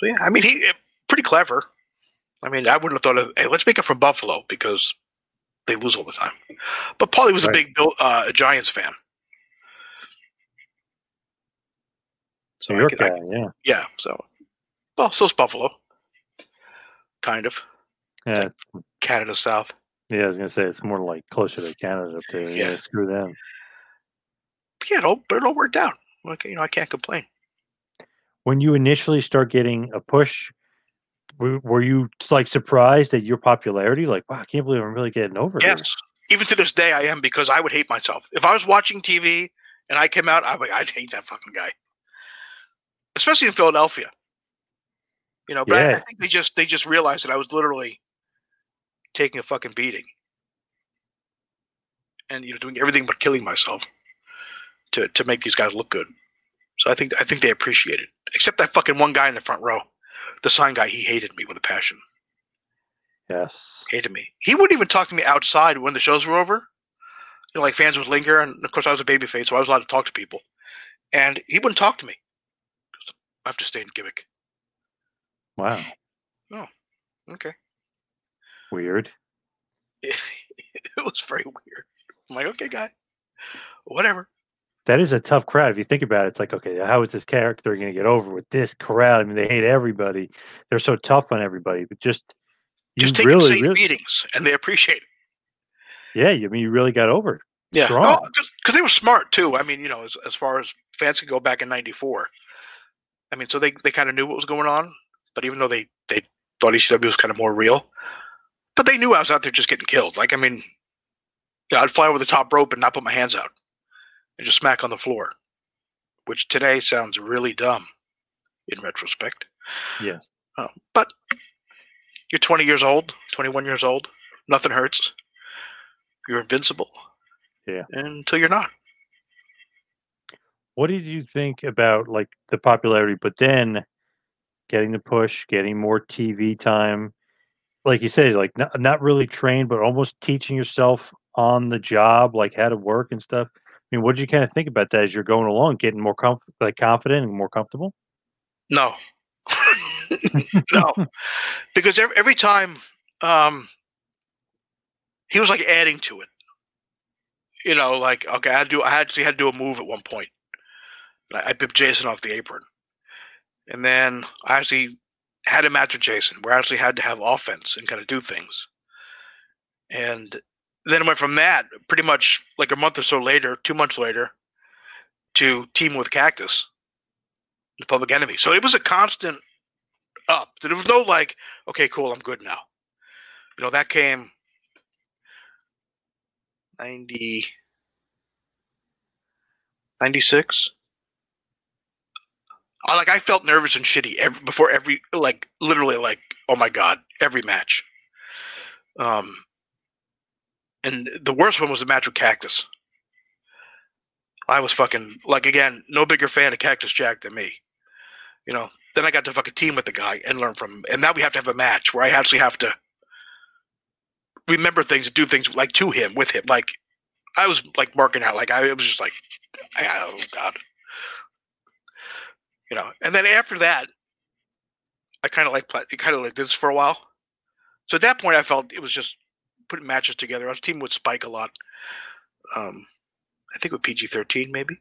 So yeah, I mean he eh, pretty clever. I mean, I wouldn't have thought of hey, let's make it from Buffalo because they lose all the time. But Paulie was Right. a big uh, Giants fan. So I York could- I yeah, yeah, so well, so's Buffalo, kind of yeah, Canada South. yeah. I was gonna say it's more like closer to Canada up there. Yeah, Yeah. screw them. But yeah, it all, but it all worked out. Like you know, I can't complain. When you initially start getting a push, were, were you like surprised at your popularity? Like, wow, I can't believe I'm really getting over here. Yes, even to this day, I am because I would hate myself if I was watching TV and I came out. I would, I'd hate that fucking guy, especially in Philadelphia. You know, but I, I think they just they just realized that I was literally taking a fucking beating, and you know, doing everything but killing myself to to make these guys look good. So I think I think they appreciate it, except that fucking one guy in the front row. The sign guy, he hated me with a passion. Yes. Hated me. He wouldn't even talk to me outside when the shows were over. You know, like fans would linger, and of course I was a babyface, so I was allowed to talk to people. And he wouldn't talk to me. I have to stay in gimmick. Wow. Oh. Okay. Weird. it was very weird. I'm like, okay, guy, whatever. That is a tough crowd. If you think about it, it's like, okay, how is this character going to get over with this crowd? I mean, they hate everybody. They're so tough on everybody, but just Just take really, insane really, meetings, and they appreciate it. yeah. You I mean you really got over. it. Yeah, Strong. because they were smart too. I mean, you know, as, as far as fans could go back in '94, I mean, so they they kind of knew what was going on. But even though they they thought ECW was kind of more real, but they knew I was out there just getting killed. Like, I mean, you know, I'd fly over the top rope and not put my hands out and just smack on the floor, which today sounds really dumb in retrospect. Yeah. Um, but you're 20 years old, 21 years old. Nothing hurts. You're invincible. Yeah. Until you're not. What did you think about like the popularity, but then getting the push, getting more TV time? Like you said, like not, not really trained, but almost teaching yourself on the job, like how to work and stuff. I mean, what did you kind of think about that as you're going along, getting more like confident and more comfortable? No. no. Because every, every time um, he was like adding to it. You know, like okay, I had to do I had actually had to do a move at one point. I, I bipped Jason off the apron. And then I actually had a match with Jason where I actually had to have offense and kind of do things. And then it went from that pretty much like a month or so later, two months later, to team with Cactus, the public enemy. So it was a constant up. There was no like, okay, cool, I'm good now. You know, that came 90, 96. I like I felt nervous and shitty every, before every like literally like oh my god every match. Um, and the worst one was the match with Cactus. I was fucking like again no bigger fan of Cactus Jack than me. You know. Then I got to fucking team with the guy and learn from him. And now we have to have a match where I actually have to remember things and do things like to him with him. Like I was like marking out like I it was just like oh god you know. And then after that, I kind of like it kind of like this for a while. So at that point, I felt it was just putting matches together. Our team would Spike a lot. Um, I think with PG thirteen maybe.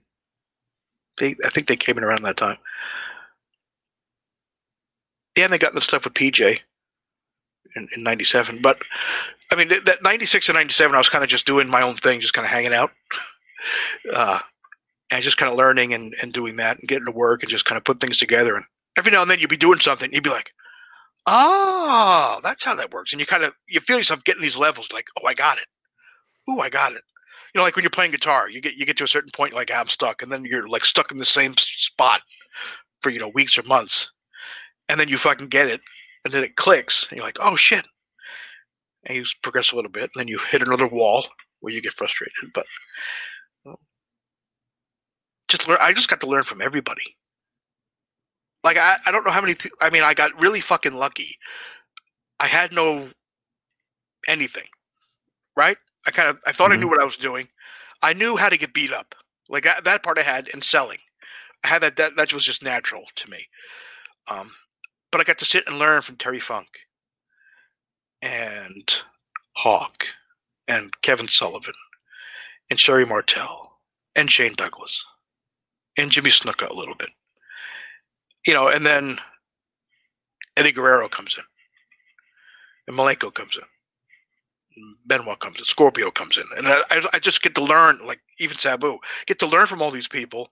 They I think they came in around that time. Yeah, and they got into stuff with PJ in, in '97. But I mean, that '96 and '97, I was kind of just doing my own thing, just kind of hanging out. Uh, and just kind of learning and, and doing that and getting to work and just kind of put things together. And every now and then you'd be doing something, you'd be like, oh, that's how that works. And you kind of you feel yourself getting these levels, like, oh, I got it. Oh, I got it. You know, like when you're playing guitar, you get you get to a certain point, like ah, I'm stuck, and then you're like stuck in the same spot for you know weeks or months, and then you fucking get it, and then it clicks, and you're like, oh shit. And you progress a little bit, and then you hit another wall where you get frustrated. But just learn. I just got to learn from everybody. Like I, I don't know how many people. I mean, I got really fucking lucky. I had no anything, right? I kind of I thought I knew what I was doing. I knew how to get beat up. Like that, that part I had in selling. I had that, that that was just natural to me. Um, but I got to sit and learn from Terry Funk and Hawk and Kevin Sullivan and Sherri Martel and Shane Douglas and Jimmy Snuka a little bit. You know, and then Eddie Guerrero comes in, and Malenko comes in, Benoit comes in, Scorpio comes in, and I, I just get to learn, like even Sabu, get to learn from all these people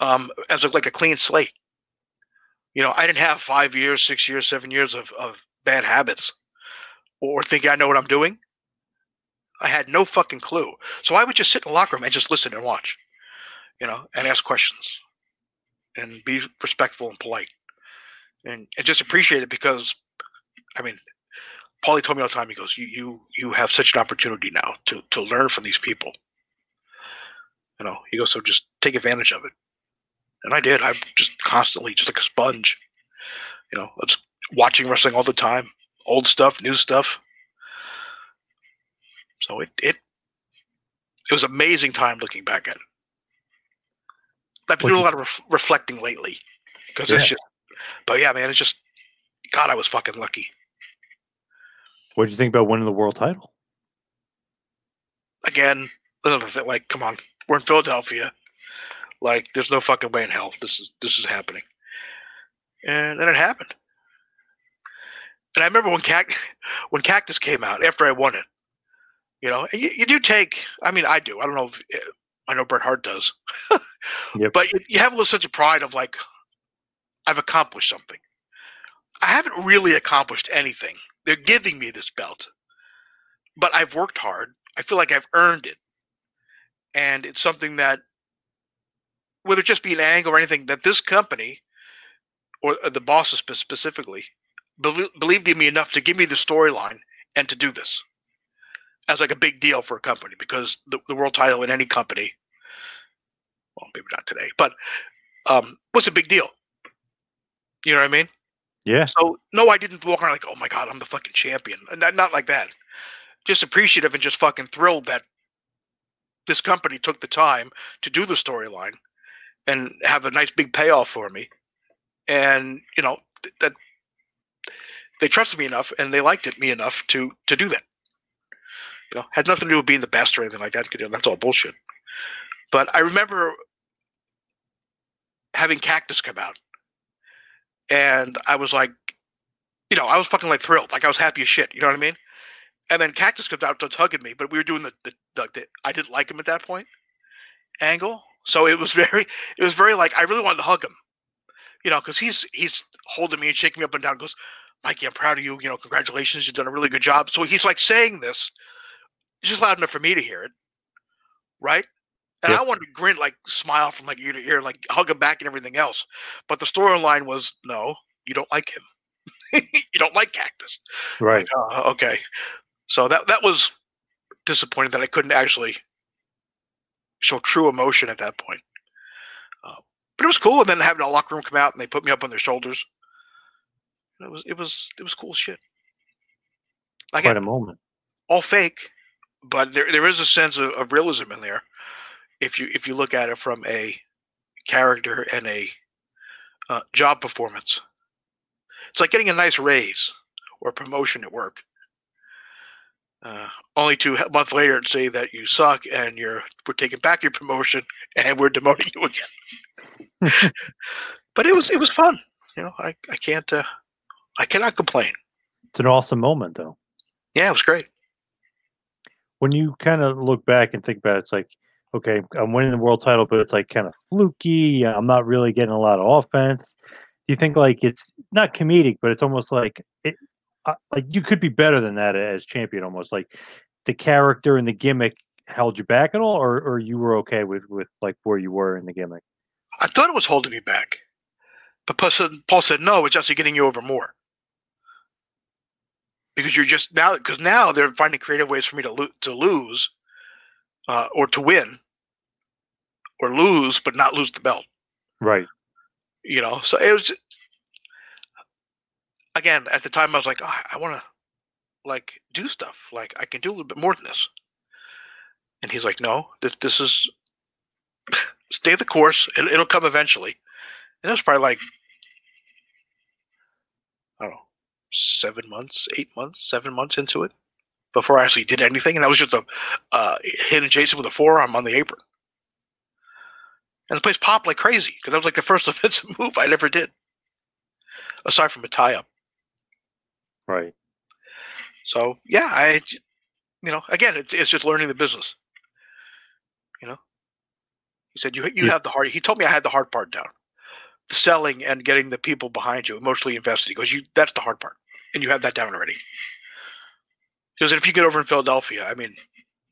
um, as a, like a clean slate. You know, I didn't have five years, six years, seven years of, of bad habits or thinking I know what I'm doing. I had no fucking clue. So I would just sit in the locker room and just listen and watch you know, and ask questions and be respectful and polite and, and just appreciate it because, I mean, Paulie told me all the time, he goes, you, you, you have such an opportunity now to, to learn from these people. You know, he goes, so just take advantage of it. And I did. I'm just constantly, just like a sponge, You know, I was watching wrestling all the time, old stuff, new stuff. So it it it was amazing time looking back at it. I've been doing a lot of ref- reflecting lately because it's just, but yeah, man, it's just, God, I was fucking lucky. What did you think about winning the world title? Again, another thing, like, come on, we're in Philadelphia. Like, there's no fucking way in hell this is this is happening. And then it happened. And I remember when Cact- when Cactus came out after I won it. You know, you, you do take. I mean, I do. I don't know if I know Bret Hart does. Yep. But you, you have a little sense of pride of like, I've accomplished something. I haven't really accomplished anything. They're giving me this belt, but I've worked hard. I feel like I've earned it, and it's something that, whether it just be an angle or anything, that this company, or uh, the bosses specifically, belie- believed in me enough to give me the storyline and to do this as like a big deal for a company because the, the world title in any company, well, maybe not today, but um, was a big deal. You know what I mean? Yeah. So no, I didn't walk around like, oh my god, I'm the fucking champion. And Not, not like that. Just appreciative and just fucking thrilled that this company took the time to do the storyline and have a nice big payoff for me. And you know th- that they trusted me enough and they liked it me enough to to do that. You know, had nothing to do with being the best or anything like that. That's all bullshit. But I remember having Cactus come out, and I was like, you know, I was fucking like thrilled, like I was happy as shit. You know what I mean? And then Cactus comes out, starts hugging me, but we were doing the the, the, the I didn't like him at that point angle, so it was very it was very like I really wanted to hug him, you know, because he's he's holding me and shaking me up and down. Goes, Mikey, I'm proud of you. You know, congratulations, you've done a really good job. So he's like saying this, just loud enough for me to hear it, right? And Yep. I wanted to grin, like smile from like ear to ear, like hug him back and everything else. But the storyline was, no, you don't like him. you don't like Cactus. Right. Like, uh, okay. So that that was disappointing that I couldn't actually show true emotion at that point. Uh, but it was cool, and then having a locker room come out and they put me up on their shoulders. It was it was it was cool shit. Quite Again, a moment. all fake, but there there is a sense of, of realism in there. If you if you look at it from a character and a uh, job performance, it's like getting a nice raise or promotion at work. Uh, only to a month later and say that you suck and you're we're taking back your promotion and we're demoting you again. but it was it was fun. You know, I I can't uh, I cannot complain. It's an awesome moment, though. Yeah, it was great. When you kind of look back and think about it, it's like, okay, I'm winning the world title, but it's like kind of fluky. I'm not really getting a lot of offense. Do you think like it's not comedic, but it's almost like it, uh, like you could be better than that as champion. Almost like the character and the gimmick held you back at all, or or you were okay with with like where you were in the gimmick. I thought it was holding me back. But Paul said, Paul said no, it's actually getting you over more. Because you're just now, because now they're finding creative ways for me to lo- to lose, uh, or to win, or lose but not lose the belt. Right. You know, so it was. Again, at the time, I was like, "Ah, I want to, like, do stuff. Like, I can do a little bit more than this. And he's like, No, this this is stay the course. It, it'll come eventually. And it was probably like, I don't know, seven months, eight months, seven months into it before I actually did anything. And that was just a uh, hitting Jason with a forearm on the apron. And the place popped like crazy because that was like the first offensive move I'd ever did, aside from a tie up. Right. So yeah, I, you know, again, it's it's just learning the business. You know, he said you you Yeah. have the hard. He told me I had the hard part down, the selling and getting the people behind you emotionally invested. Because you that's the hard part, and you have that down already. He goes, if you get over in Philadelphia, I mean,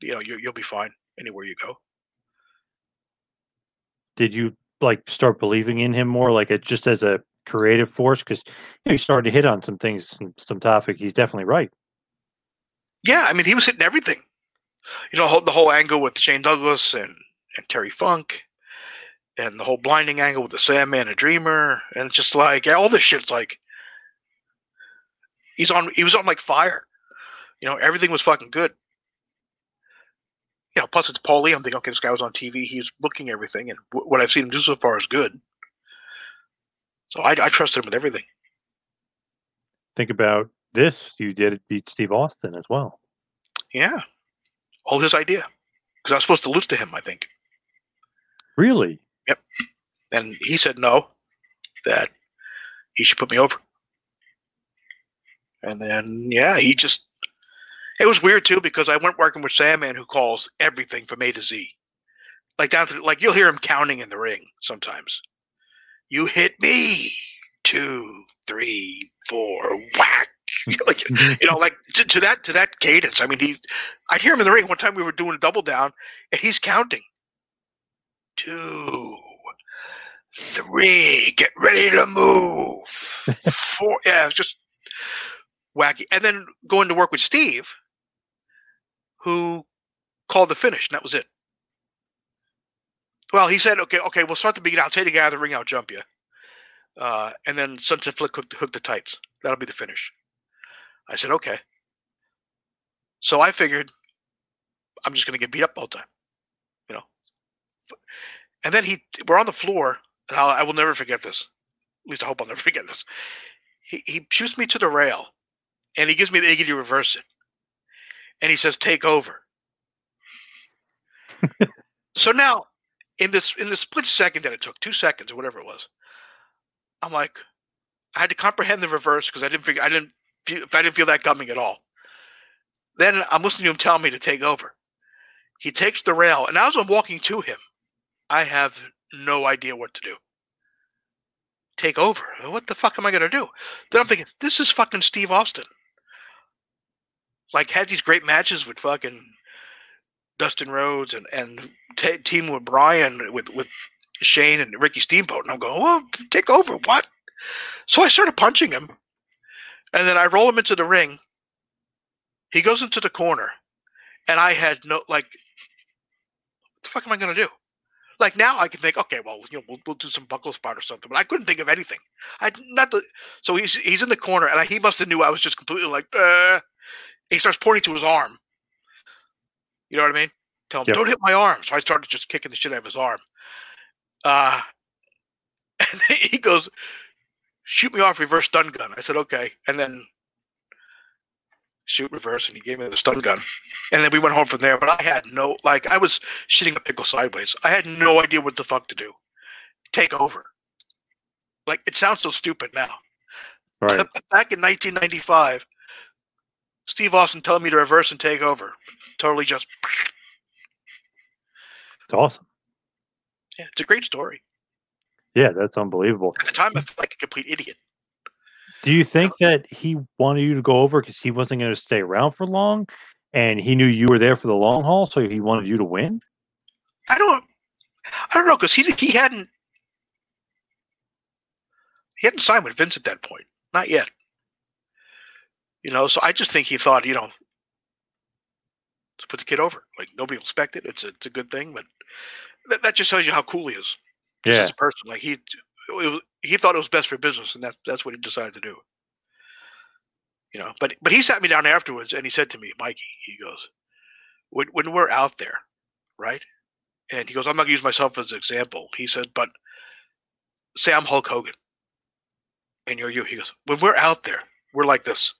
you know, you, you'll be fine anywhere you go. Did you like start believing in him more, like it just as a creative force? Because you, know, you started to hit on some things, some, some topic. He's definitely right. Yeah, I mean, he was hitting everything. You know, the whole angle with Shane Douglas and, and Terry Funk, and the whole blinding angle with the Sandman and Dreamer, and it's just like yeah, all this shit's like, He's on. He was on like fire. You know, everything was fucking good. You know, plus it's Paulie. I'm thinking, okay, this guy was on TV. He's booking everything, and w- what I've seen him do so far is good. So I, I trusted him with everything. Think about this. You did beat Steve Austin as well. Yeah, all his idea. Because I was supposed to lose to him, I think, Really? Yep. and he said no, that he should put me over. And then yeah, he just. It was weird too because I went working with Sandman, who calls everything from A to Z, like down to like you'll hear him counting in the ring sometimes. You hit me, two, three, four, whack. like you know, like to, to that to that cadence. I mean, he, I'd hear him in the ring. One time we were doing a double down, and he's counting. Two, three, get ready to move. Four, yeah, it's just wacky. And then going to work with Steve, who called the finish, and that was it. Well, he said, "Okay, okay, we'll start the beginning. I'll take the guy out of the ring. I'll jump you." Uh, and then Sunset Flip hook, hook the tights. That'll be the finish. I said, okay. So I figured I'm just going to get beat up all the time, you know. And then he, we're on the floor, and I'll, I will never forget this. At least I hope I'll never forget this. He, he shoots me to the rail, and he gives me the Iggy reverse it. And he says, take over. so now, in this in the split second that it took, two seconds or whatever it was, I'm like, I had to comprehend the reverse because I didn't figure I didn't feel if I didn't feel that coming at all. Then I'm listening to him tell me to take over. He takes the rail, and as I'm walking to him, I have no idea what to do. Take over. What the fuck am I gonna do? Then I'm thinking, this is fucking Steve Austin. Like had these great matches with fucking Dustin Rhodes and and t- team with Brian with with Shane and Ricky Steamboat, and I'm going, well, take over. What? So I started punching him, and then I roll him into the ring. He goes into the corner, and I had no like, what the fuck am I gonna do? Like now I can think, okay, well, you know, we'll, we'll do some buckle spot or something, but I couldn't think of anything. I not the so he's he's in the corner, and I, he must have knew I was just completely like, uh. He starts pointing to his arm. You know what I mean? Tell him, Yep. don't hit my arm. So I started just kicking the shit out of his arm. Uh, and he goes, shoot me off reverse stun gun. I said, okay. And then shoot reverse, and he gave me the stun gun. And then we went home from there. But I had no, like, I was shitting a pickle sideways. I had no idea what the fuck to do. Take over. Like, it sounds so stupid now. Right. Back in 1995, Steve Austin telling me to reverse and take over. Totally just, It's awesome. yeah, it's a great story. Yeah, that's unbelievable. At the time, I felt like a complete idiot. Do you think that he wanted you to go over because he wasn't going to stay around for long, and he knew you were there for the long haul, so he wanted you to win? I don't, I don't know, because he he hadn't he hadn't signed with Vince at that point, not yet. You know, so I just think he thought, you know, let's put the kid over. Like nobody will expect it. It's a, it's a good thing, but that, that just tells you how cool he is. Just Yeah. as a person, like he, was, he thought it was best for business, and that's that's what he decided to do. You know, but but he sat me down afterwards, and he said to me, Mikey, he goes, when when we're out there, right? And he goes, I'm not gonna use myself as an example. He said, but say I'm Hulk Hogan, and you're you. He goes, when we're out there, we're like this.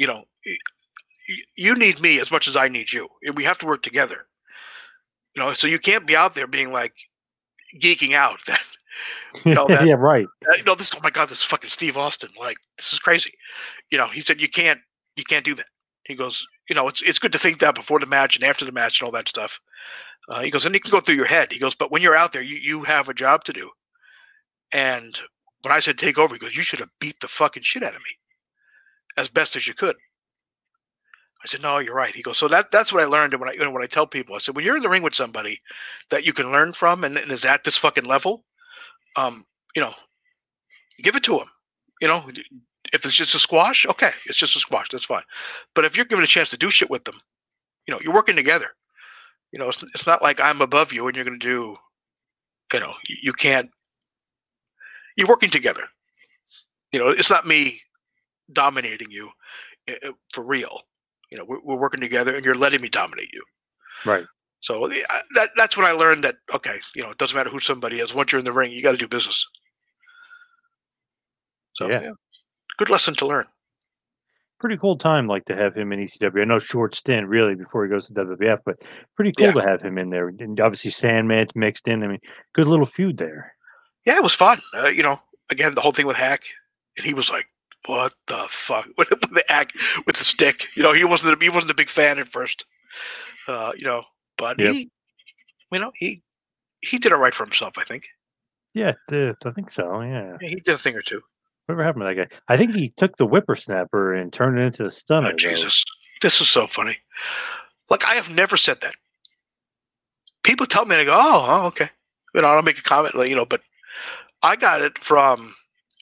You know, you need me as much as I need you, and we have to work together. You know, so you can't be out there being like geeking out that you know that yeah, right. uh, you know this. Oh my god, this is fucking Steve Austin. Like this is crazy. You know, he said you can't you can't do that. He goes, you know, it's it's good to think that before the match and after the match and all that stuff. Uh, he goes, and it can go through your head. He goes, but when you're out there, you you have a job to do. And when I said take over, he goes, you should have beat the fucking shit out of me as best as you could. I said, no, you're right. He goes, so that that's what I learned. And when I you know, when I tell people, I said, when you're in the ring with somebody that you can learn from and, and is at this fucking level, um, you know, give it to him. You know, if it's just a squash, okay, it's just a squash. That's fine. But if you're given a chance to do shit with them, you know, you're working together. You know, it's, it's not like I'm above you and you're going to do, you know, you, you can't. You're working together. You know, it's not me dominating you uh, for real. You know, we're, we're working together, and you're letting me dominate you. Right. So that that's when I learned that okay, you know, it doesn't matter who somebody is. Once you're in the ring, you got to do business. So Yeah. yeah. good lesson to learn. Pretty cool time, like to have him in ECW. I know short stint, really, before he goes to WWF, but pretty cool Yeah. to have him in there. And obviously, Sandman's mixed in. I mean, good little feud there. Yeah, it was fun. Uh, you know, again, the whole thing with Hack, and he was like, "What the fuck?" with the Hack with the stick. You know, he wasn't a, he wasn't a big fan at first. Uh, you know, but Yep. he, you know, he he did it right for himself. I think Yeah, th- I think so. Yeah. Yeah, he did a thing or two. Whatever happened to that guy? I think he took the whippersnapper and turned it into a stunner. Oh though. Jesus, this is so funny. Like I have never said that. People tell me, I go, "Oh, oh, okay." You know, I'll make a comment, like you know, but I got it from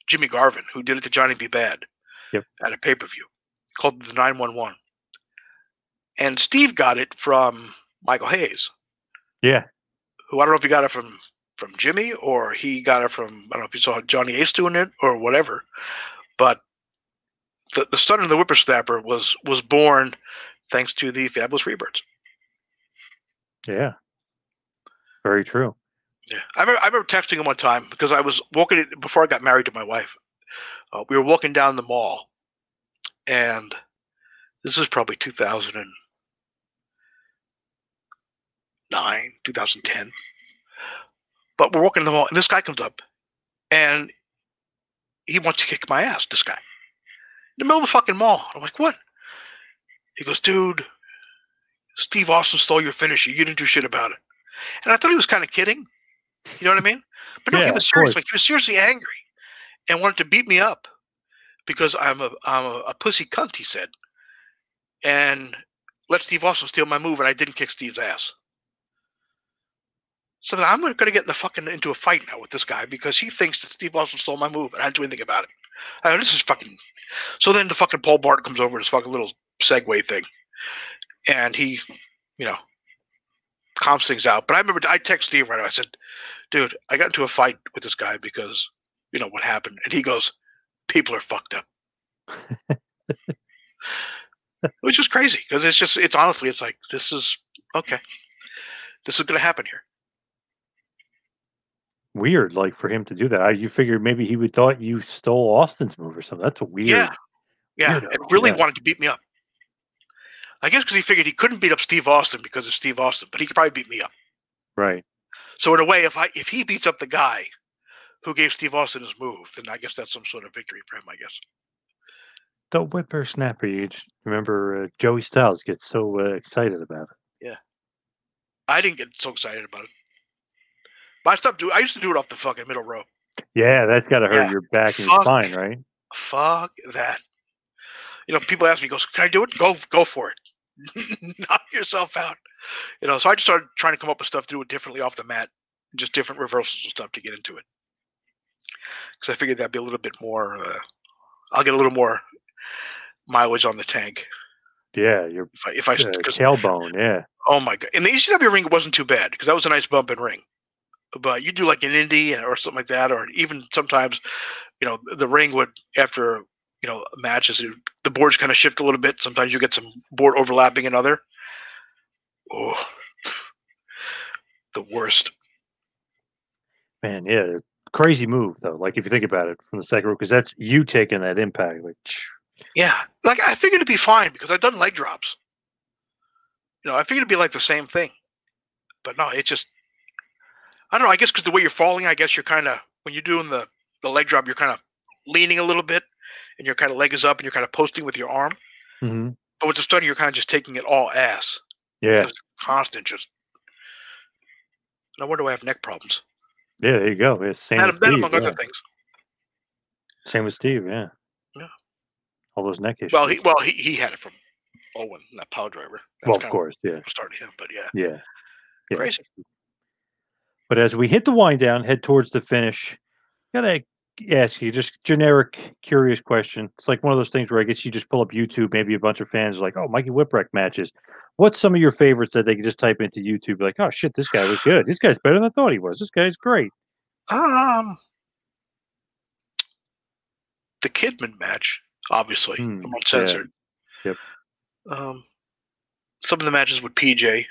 Jimmy Garvin, who did it to Johnny B. Badd Yep. at a pay per view called the Nine One One, and Steve got it from Michael Hayes, Yeah. who I don't know if he got it from from Jimmy or he got it from I don't know if you saw Johnny Ace doing it or whatever, but the the stunner and the whippersnapper was was born thanks to the Fabulous Freebirds. Yeah. Very true. Yeah, I remember, I remember texting him one time because I was walking before I got married to my wife. Uh, we were walking down the mall, and this is probably 2009, 2010. But we're walking in the mall, and this guy comes up, and he wants to kick my ass. This guy, in the middle of the fucking mall. I'm like, what? He goes, dude, Steve Austin stole your finisher. You didn't do shit about it. And I thought he was kind of kidding. You know what I mean? But no, Yeah, he was serious. Like he was seriously angry and wanted to beat me up because I'm a I'm a, a pussy cunt. He said, and let Steve Austin steal my move, and I didn't kick Steve's ass. So I'm going to get in the fucking into a fight now with this guy because he thinks that Steve Austin stole my move, and I didn't do anything about it. I go, this is fucking. So then the fucking Paul Blart comes over and his fucking little Segway thing, and he, you know, calms things out. But I remember I text Steve right away. I said, "Dude, I got into a fight with this guy because you know what happened," and he goes, "People are fucked up." Which is crazy because it's just it's honestly it's like this is okay. This is going to happen here. Weird, like for him to do that. I, you figured maybe he would thought you stole Austin's move or something. That's a weird. Yeah, yeah, weirdo, and really yeah. wanted to beat me up. I guess because he figured he couldn't beat up Steve Austin because of Steve Austin, but he could probably beat me up. Right. So in a way, if I if he beats up the guy who gave Steve Austin his move, then I guess that's some sort of victory for him. I guess. The whippersnapper. You just remember uh, Joey Styles gets so uh, excited about it. Yeah, I didn't get so excited about it. But I stopped doing. I used to do it off the fucking middle row. Yeah, that's got to hurt Yeah, your back and your fuck. spine, right? Fuck that. You know, people ask me, "Goes, can I do it? Go, go for it. Knock yourself out." You know, so I just started trying to come up with stuff to do it differently off the mat, just different reversals and stuff to get into it. Because I figured that'd be a little bit more. Uh, I'll get a little more mileage on the tank Yeah, your if I if I uh, tailbone. Yeah. Oh my god! In the ECW ring, wasn't too bad because that was a nice bump and ring. But you do like an indie or something like that, or even sometimes, you know, the ring would after you know matches, the boards kind of shift a little bit. Sometimes you get some board overlapping another. Oh, the worst. Man, yeah, crazy move though. Like if you think about it from the second row, because that's you taking that impact. Like, Yeah, like I figured it'd be fine because I've done leg drops. You know, I figured it'd be like the same thing, but no, it just. I don't know. I guess because the way you're falling, I guess you're kind of when you're doing the the leg drop, you're kind of leaning a little bit, and your kind of leg is up, and you're kind of posting with your arm. Mhm. But with the stunner, you're kind of just taking it all ass, yeah, Just constant, just. No wonder I have neck problems. yeah. There you go. Yeah, same That, with Steve. among yeah. other things. Same with Steve. Yeah. Yeah. All those neck issues. Well, he well he, he had it from Owen, that piledriver. well, of course. Yeah. what started him, but yeah, Yeah. Yeah. crazy. But as we hit the wind down, head towards the finish, gotta ask you just generic, curious question. It's like one of those things where I guess you just pull up YouTube, maybe a bunch of fans are like, "Oh, Mikey Whipwreck matches." What's some of your favorites that they can just type into YouTube? Like, "Oh shit, this guy was good. This guy's better than I thought he was. This guy's great." Um, the Kidman match, obviously from Uncensored. Yep. Um, some of the matches with PJ,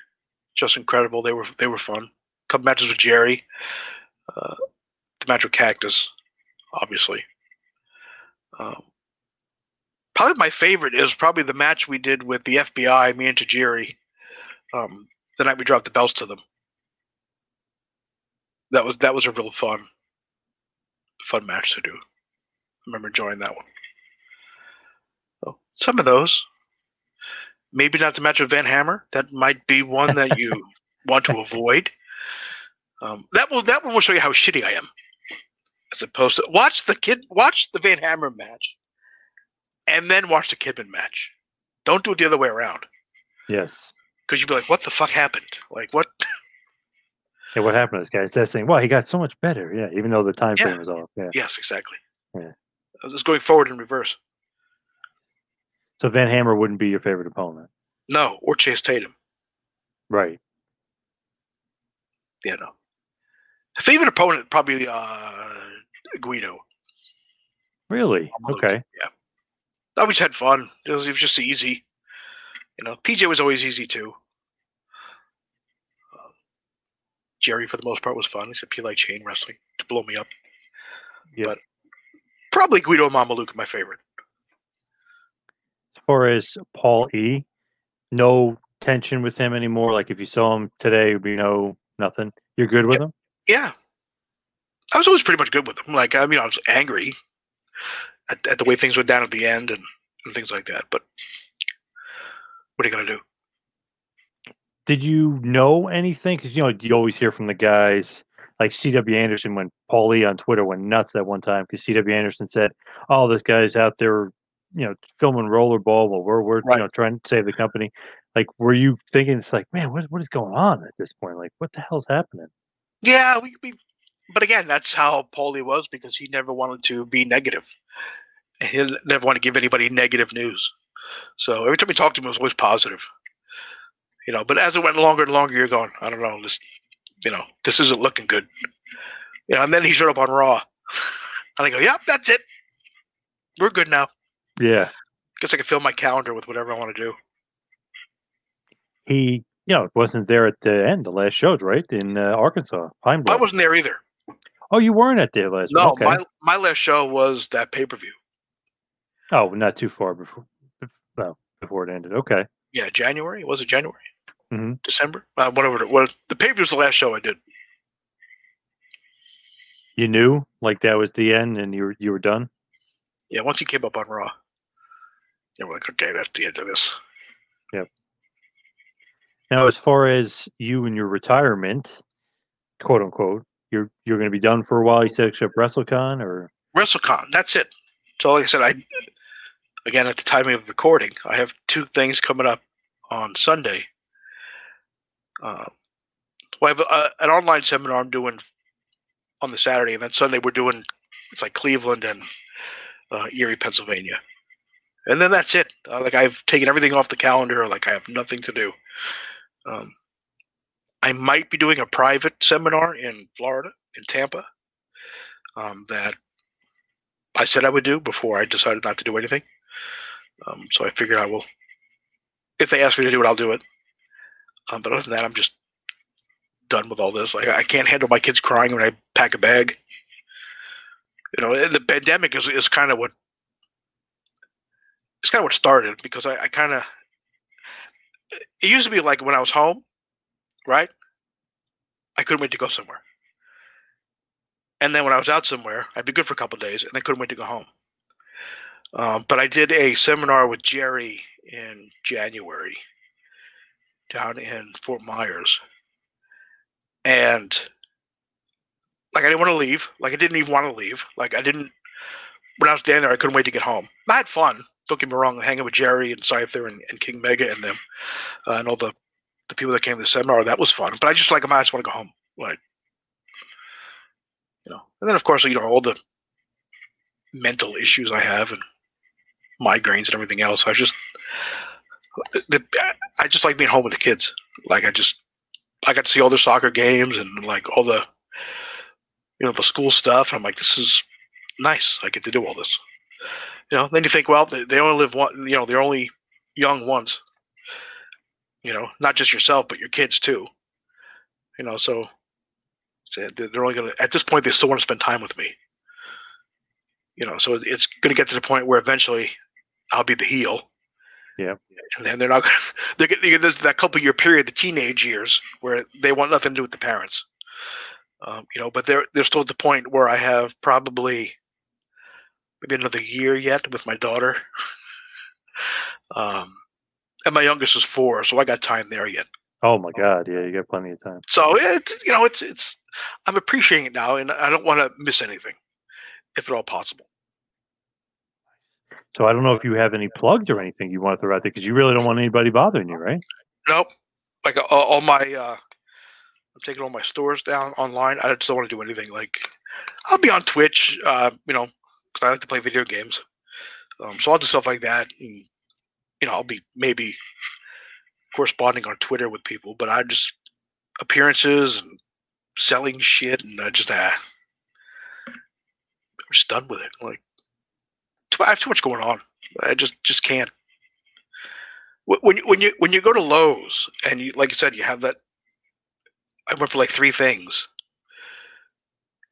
just incredible. They were they were fun. A couple matches with Jerry. Uh, the match with Cactus, obviously. Um, probably my favorite is probably the match we did with the FBI, me and Tajiri, um, the night we dropped the belts to them. That was that was a real fun, fun match to do. I remember enjoying that one. So some of those. Maybe not the match with Van Hammer. That might be one that you want to avoid. Um, that will that one will show you how shitty I am. As opposed to watch the kid watch the Van Hammer match and then watch the Kidman match. Don't do it the other way around. Yes. Because you'd be like, what the fuck happened? Like what Yeah, what happened to this guy? It's that saying, well, he got so much better. Yeah, even though the time Yeah. frame was off. Yeah. Yes, exactly. Yeah. I was going forward in reverse. So Van Hammer wouldn't be your favorite opponent. No, or Chase Tatum. Right. Yeah, no. Favorite opponent probably uh Guido. Really? Okay. Yeah. Always had fun. It was, it was just easy. You know, PJ was always easy too. Um, Jerry, for the most part, was fun, except he liked chain wrestling to blow me up. Yeah. But probably Guido Mamaluke, my favorite. As far as Paul E, no tension with him anymore. Like if you saw him today, would know nothing. You're good with him? Yeah. I was always pretty much good with them. Like, I mean, I was angry at, at the way things went down at the end and, and things like that. But what are you going to do? Did you know anything? Because you know you always hear from the guys like C.W. Anderson when Paul E on Twitter went nuts that one time because C.W. Anderson said, "Oh, this guy's out there, you know, filming rollerball while we're we're Right. you know trying to save the company." Like, were you thinking it's like, man, what what is going on at this point? Like, what the hell's happening? Yeah, we, we but again, that's how Paulie was because he never wanted to be negative. He never wanted to give anybody negative news. So every time we talked to him, it was always positive. You know, but as it went longer and longer, you're going, I don't know, this, you know, this isn't looking good. You know, and then he showed up on Raw, and I go, yep, that's it. We're good now. Yeah, Guess I can fill my calendar with whatever I want to do. he, you know, wasn't there at the end, the last shows, right in uh, Arkansas, Pine I wasn't there either. Oh, you weren't at there last. No, okay. my my last show was that pay per view. oh, not too far before, well, before it ended. Okay. Yeah, January. Was it January? Mhm. December? Uh, whatever. It was. The pay per view was the last show I did. You knew like that was the end, and you were you were done. Yeah, once he came up on Raw, yeah, we're like, okay, that's the end of this. Yep. Now, as far as you and your retirement, quote unquote, you're you're going to be done for a while. You said except WrestleCon, or WrestleCon. That's it. So, like I said, I again at the time of recording, I have two things coming up on Sunday. Uh, well, I have a, an online seminar I'm doing on the Saturday, and then Sunday we're doing it's like Cleveland and uh, Erie, Pennsylvania, and then that's it. Uh, like I've taken everything off the calendar. Like I have nothing to do. Um, I might be doing a private seminar in Florida, in Tampa, um, that I said I would do before I decided not to do anything. Um, so I figured I will, if they ask me to do it, I'll do it. Um, but other than that, I'm just done with all this. Like I can't handle my kids crying when I pack a bag. You know, and the pandemic is is kind of what it's kind of what started because I, I kind of it used to be like when I was home, right? I couldn't wait to go somewhere. And then when I was out somewhere, I'd be good for a couple days, and then couldn't wait to go home. Um, but I did a seminar with Jerry in January down in Fort Myers, and like I didn't want to leave. Like I didn't even want to leave. Like I didn't. When I was down there, I couldn't wait to get home. I had fun. Don't get me wrong. Hanging with Jerry and Scyther and, and King Mega and them, uh, and all the the people that came to the seminar. That was fun. But I just like I just want to go home. Like you know. And then of course you know all the mental issues I have and migraines and everything else. I just the, I just like being home with the kids. Like I just I got to see all their soccer games and like all the you know the school stuff. I'm like, this is nice. I get to do all this. You know, then you think, well, they, they only live one. You know, they're only young once. You know, not just yourself, but your kids too. You know, so, so they're only gonna. At this point, they still want to spend time with me. You know, so it's going to get to the point where eventually I'll be the heel. Yeah. And then they're not going to, they're getting, there's that couple year period, the teenage years, where they want nothing to do with the parents. Um, you know, but they're, they're still at the point where I have probably maybe another year yet with my daughter. um, and my youngest is four, so I got time there yet. Oh my God! Yeah, you got plenty of time. So it's you know it's it's I'm appreciating it now, and I don't want to miss anything, if at all possible. So I don't know if you have any plugs or anything you want to throw out there because you really don't want anybody bothering you, right? Nope. Like uh, all my, uh, I'm taking all my stores down online. I just don't want to do anything. Like I'll be on Twitch, uh, you know, because I like to play video games. Um, so I'll do stuff like that, and you know, I'll be maybe corresponding on Twitter with people, but I just appearances and selling shit, and I just ah, I'm just done with it. Like I have too much going on. I just just can't. When when you when you go to Lowe's and you like you said you have that. I went for like three things,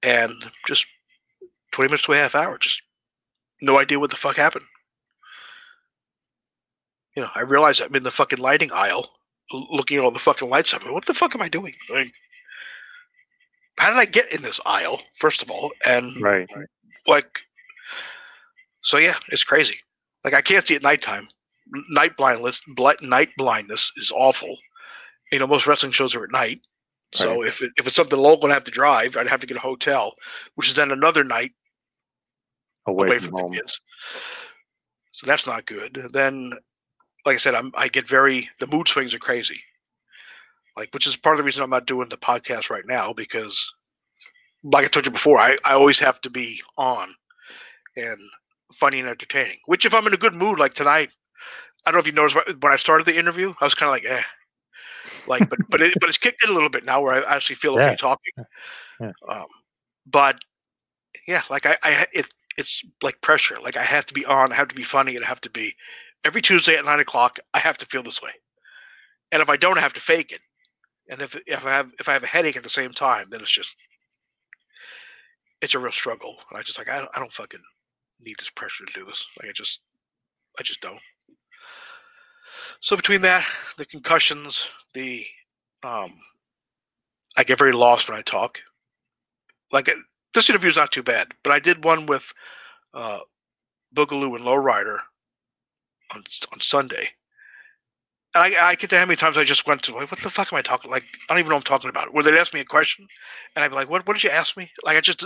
and just twenty minutes to a half hour, just no idea what the fuck happened. You know, I realize I'm in the fucking lighting aisle, looking at all the fucking lights. I'm what the fuck am I doing? Like, how did I get in this aisle? First of all, and right. like so yeah, it's crazy. Like I can't see at nighttime. Night blindness, bl- night blindness is awful. You know, most wrestling shows are at night. So right. if it, if it's something local and I have to drive, I'd have to get a hotel, which is then another night away, away from, from home. the kids. So that's not good. Then, like I said, I'm I get very the mood swings are crazy. Like, which is part of the reason I'm not doing the podcast right now because, like I told you before, I I always have to be on, and funny and entertaining. Which, if I'm in a good mood like tonight, I don't know if you noticed when I started the interview, I was kind of like, eh, like, but but it, but it's kicked in a little bit now where I actually feel okay yeah. talking. Yeah. Um, but yeah, like I, I it it's like pressure. Like I have to be on, I have to be funny, and I have to be every Tuesday at nine o'clock. I have to feel this way, and if I don't, I have to fake it. And if if I have if I have a headache at the same time, then it's just it's a real struggle. And I just like I don't, I don't fucking need this pressure to do this. Like I just, I just don't. So between that, the concussions, the, um, I get very lost when I talk. Like this interview is not too bad, but I did one with uh, Boogaloo and Lowrider on on Sunday. And I, I can't tell how many times I just went to like, what the fuck am I talking? Like, I don't even know what I'm talking about. Where they'd ask me a question, and I'd be like, what What did you ask me? Like, I just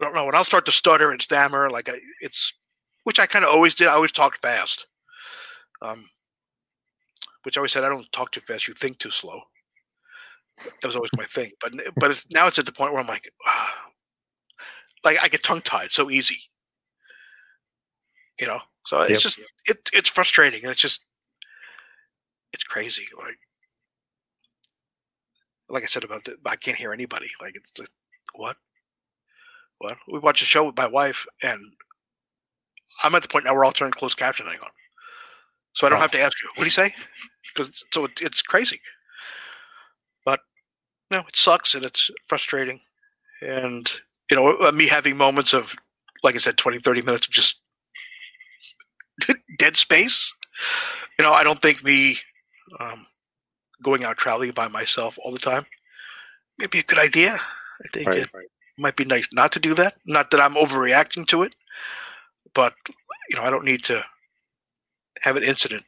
I don't know. And I'll start to stutter and stammer, like I, it's, which I kind of always did. I always talked fast. Um, which I always said I don't talk too fast. You think too slow. That was always my thing. But but it's, now it's at the point where I'm like, ah, like I get tongue tied so easy. You know, so it's just it it's frustrating and it's just it's crazy. Like like I said about the, I can't hear anybody. Like it's what what? We watch a show with my wife, and I'm at the point now we're all turn closed captioning on, so I don't have to ask you what do you say, because so it, it's crazy. But no, it sucks and it's frustrating, and you know uh, me having moments of, like I said, 20, 30 minutes of just dead space. You know, I don't think me um, going out traveling by myself all the time maybe a good idea. I think right, it, right might be nice not to do that. Not that I'm overreacting to it, but you know, I don't need to have an incident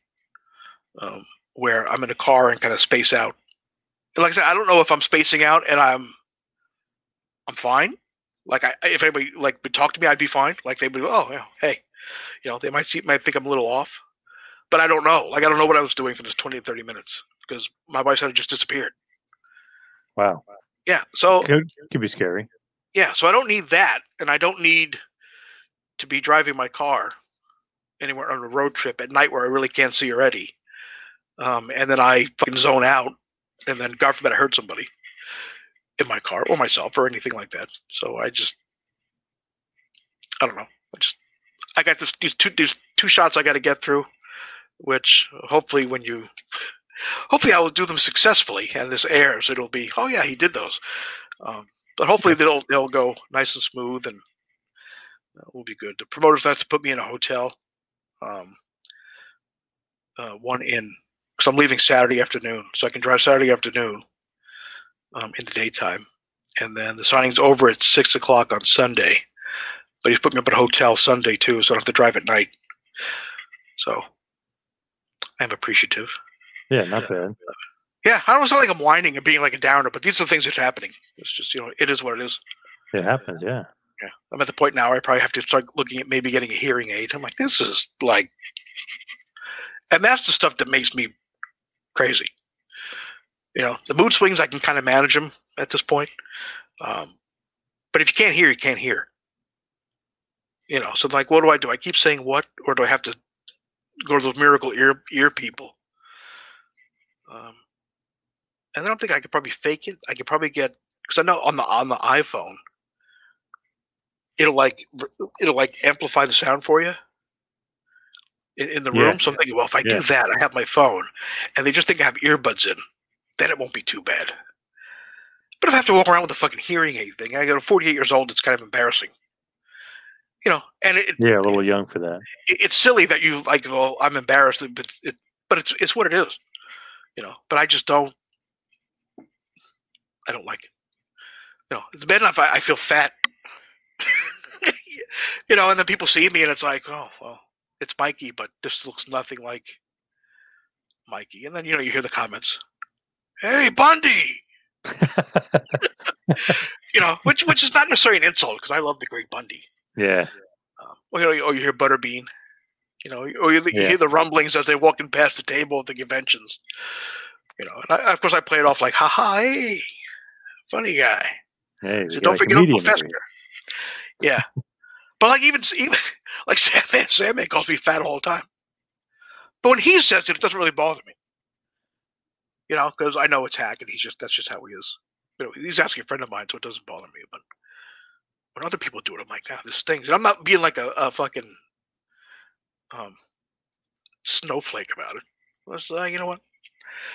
um, where I'm in a car and kind of space out. And like I said, I don't know if I'm spacing out and I'm I'm fine. Like I, if anybody like would talk to me, I'd be fine. Like they would, oh, yeah, hey, you know, they might see, might think I'm a little off, but I don't know. Like I don't know what I was doing for this 20 to 30 minutes because my wife had just disappeared. Wow. Yeah. So it could, could be scary. Yeah, so I don't need that, and I don't need to be driving my car anywhere on a road trip at night where I really can't see already. Um, and then I fucking zone out, and then God forbid I hurt somebody in my car or myself or anything like that. So I just, I don't know. I just, I got this these two these two shots I got to get through, which hopefully when you, hopefully I will do them successfully and this airs, it'll be oh yeah he did those, um, but hopefully they'll they'll go nice and smooth and uh, will be good. The promoters have to put me in a hotel, um, uh, one in because I'm leaving Saturday afternoon, so I can drive Saturday afternoon um, in the daytime, and then the signing's over at six o'clock on Sunday. But he's put me up at a hotel Sunday too, so I don't have to drive at night. So I'm appreciative. Yeah, not bad. Yeah, I don't sound like I'm whining and being like a downer, but these are the things that are happening. It's just you know, it is what it is. It happens, yeah. Yeah, I'm at the point now where I probably have to start looking at maybe getting a hearing aid. I'm like, this is like, and that's the stuff that makes me crazy. You know, the mood swings I can kind of manage them at this point. Um, but if you can't hear, you can't hear. You know, so like, what do I do? I keep saying what, or do I have to go to those miracle ear ear people? Um, and I don't think I could probably fake it. I could probably get because I know on the on the iPhone, it'll like it'll like amplify the sound for you in, in the Yeah. room. So I'm thinking, well, if I Yeah. do that, I have my phone, and they just think I have earbuds in, then it won't be too bad. But if I have to walk around with a fucking hearing aid thing, I got 48 years old. It's kind of embarrassing, you know. And it, Yeah, a little young for that. it- it's silly that you like well i'm embarrassed but it but it's it's what it is you know but i just don't i don't like it you know it's bad enough i, I feel fat you know and then people see me and it's like oh well it's mikey but this looks nothing like mikey and then you know you hear the comments hey bundy you know which which is not necessarily an insult because i love the great bundy yeah. um, well, you know, or you hear Butterbean, you know, or you, you Yeah. hear the rumblings as they're walking past the table at the conventions. You know, and I, of course I play it off like, "Ha ha, hey, funny guy." Hey, So don't forget Uncle Fester. Yeah, but like even even like Sandman, Sandman calls me fat all the time. But when he says it, it doesn't really bother me. You know, because I know it's hack, and he's just that's just how he is. You know, he's asking a friend of mine, so it doesn't bother me. But when other people do it, I'm like, ah, this stings. And I'm not being like a, a fucking um, snowflake about it. It's, uh, you know what?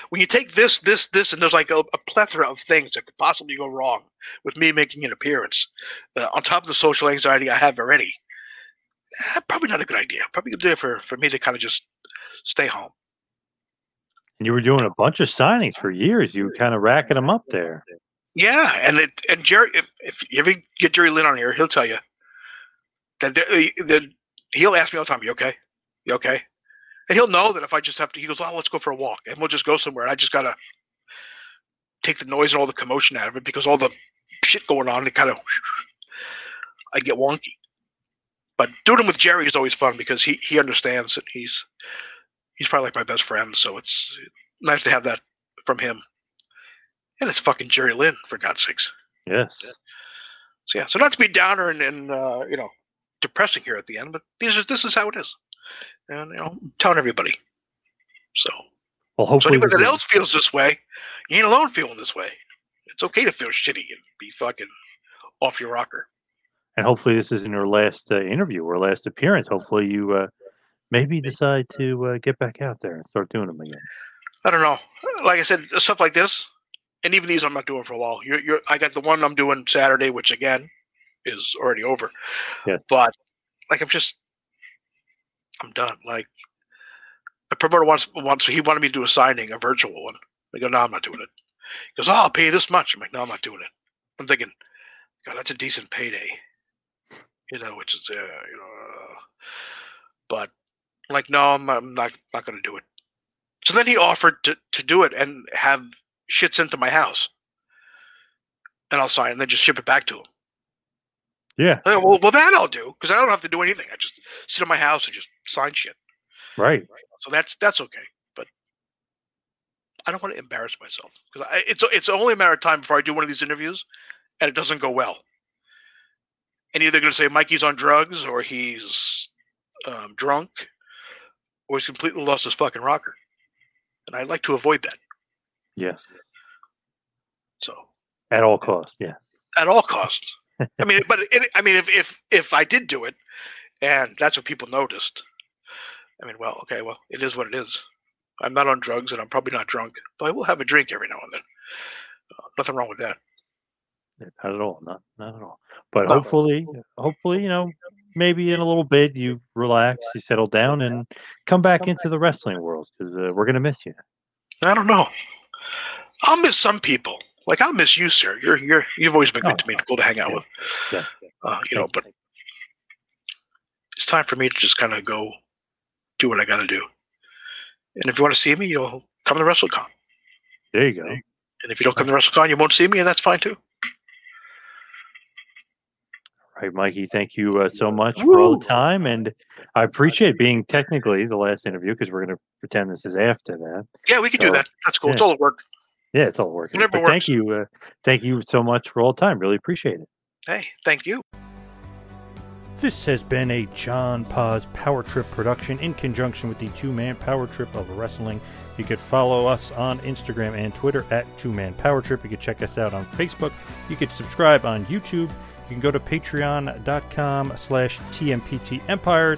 When you take this, this, this, and there's like a, a plethora of things that could possibly go wrong with me making an appearance, uh, on top of the social anxiety I have already, eh, probably not a good idea. Probably good idea for, for me to kind of just stay home. And you were doing a bunch of signings for years. You were kind of racking them up there. Yeah, and it and Jerry, if, if you ever get Jerry Lynn on here, he'll tell you that, there- that he'll ask me all the time, "You okay? You okay?" And he'll know that if I just have to, he goes, "Oh, let's go for a walk," and we'll just go somewhere. And I just gotta take the noise and all the commotion out of it because all the shit going on, it kind of I get wonky. But doing it with Jerry is always fun because he he understands and he's he's probably like my best friend, so it's nice to have that from him. And it's fucking Jerry Lynn, for God's sakes. Yes. So yeah, so not to be downer and, and uh, you know depressing here at the end, but these are this is how it is, and you know I'm telling everybody. So Well, so hopefully, anybody this that else feels this way, you ain't alone feeling this way. It's okay to feel shitty and be fucking off your rocker. and hopefully this isn't your last uh, interview or last appearance. Hopefully you uh, maybe decide to uh, get back out there and start doing them again. I don't know. Like I said, stuff like this, and even these I'm not doing for a while. You're, you're, I got the one I'm doing Saturday, which again is already over. Yes. But like I'm just, I'm done. Like the promoter wants wants he wanted me to do a signing, a virtual one. I go, no, I'm not doing it. He goes, oh, I'll pay you this much. I'm like, no, I'm not doing it. I'm thinking, God, that's a decent payday. You know, which is, uh, you know, uh, but like, no, I'm, I'm not not going to do it. So then he offered to, to do it and have shit sent to my house. And I'll sign and then just ship it back to him. Yeah, well, well, that I'll do because I don't have to do anything. I just sit in my house and just sign shit. right. So that's that's okay. But I don't want to embarrass myself because it's it's only a matter of time before I do one of these interviews and it doesn't go well. And either going to say Mikey's on drugs or he's um, drunk or he's completely lost his fucking rocker. And I'd like to avoid that. Yes. So At all costs. Yeah. at all costs. I mean, but it, I mean, if if if I did do it, and that's what people noticed. I mean, well, okay, well, it is what it is. I'm not on drugs, and I'm probably not drunk, but I will have a drink every now and then. Uh, nothing wrong with that. Yeah, Not at all. Not not at all. But No. hopefully, hopefully, you know, maybe in a little bit you relax, you settle down, and come back into the wrestling world because uh, we're gonna miss you. I don't know. I'll miss some people. Like I'll miss you, sir. You're you're you've always been good Oh, to me, cool to hang out yeah. with. Yeah. Uh, you know, but it's time for me to just kind of go do what I got to do. And if you want to see me, you'll come to WrestleCon. There you go. And if you don't come to WrestleCon, you won't see me, and that's fine too. All right, Mikey. Thank you uh, so much for all the time, and I appreciate being technically the last interview because we're gonna pretend this is after that. Yeah, we can do that. That's cool. It's yeah. all work. Yeah, it's all working. Whatever But thank you, uh, thank you so much for all the time. Really appreciate it. Hey, thank you. This has been a John Poz Power Trip production in conjunction with the Two Man Power Trip of Wrestling. You could follow us on Instagram and Twitter at Two Man Power Trip. You could check us out on Facebook. You could subscribe on YouTube. You can go to patreon.com slash TMPT Empire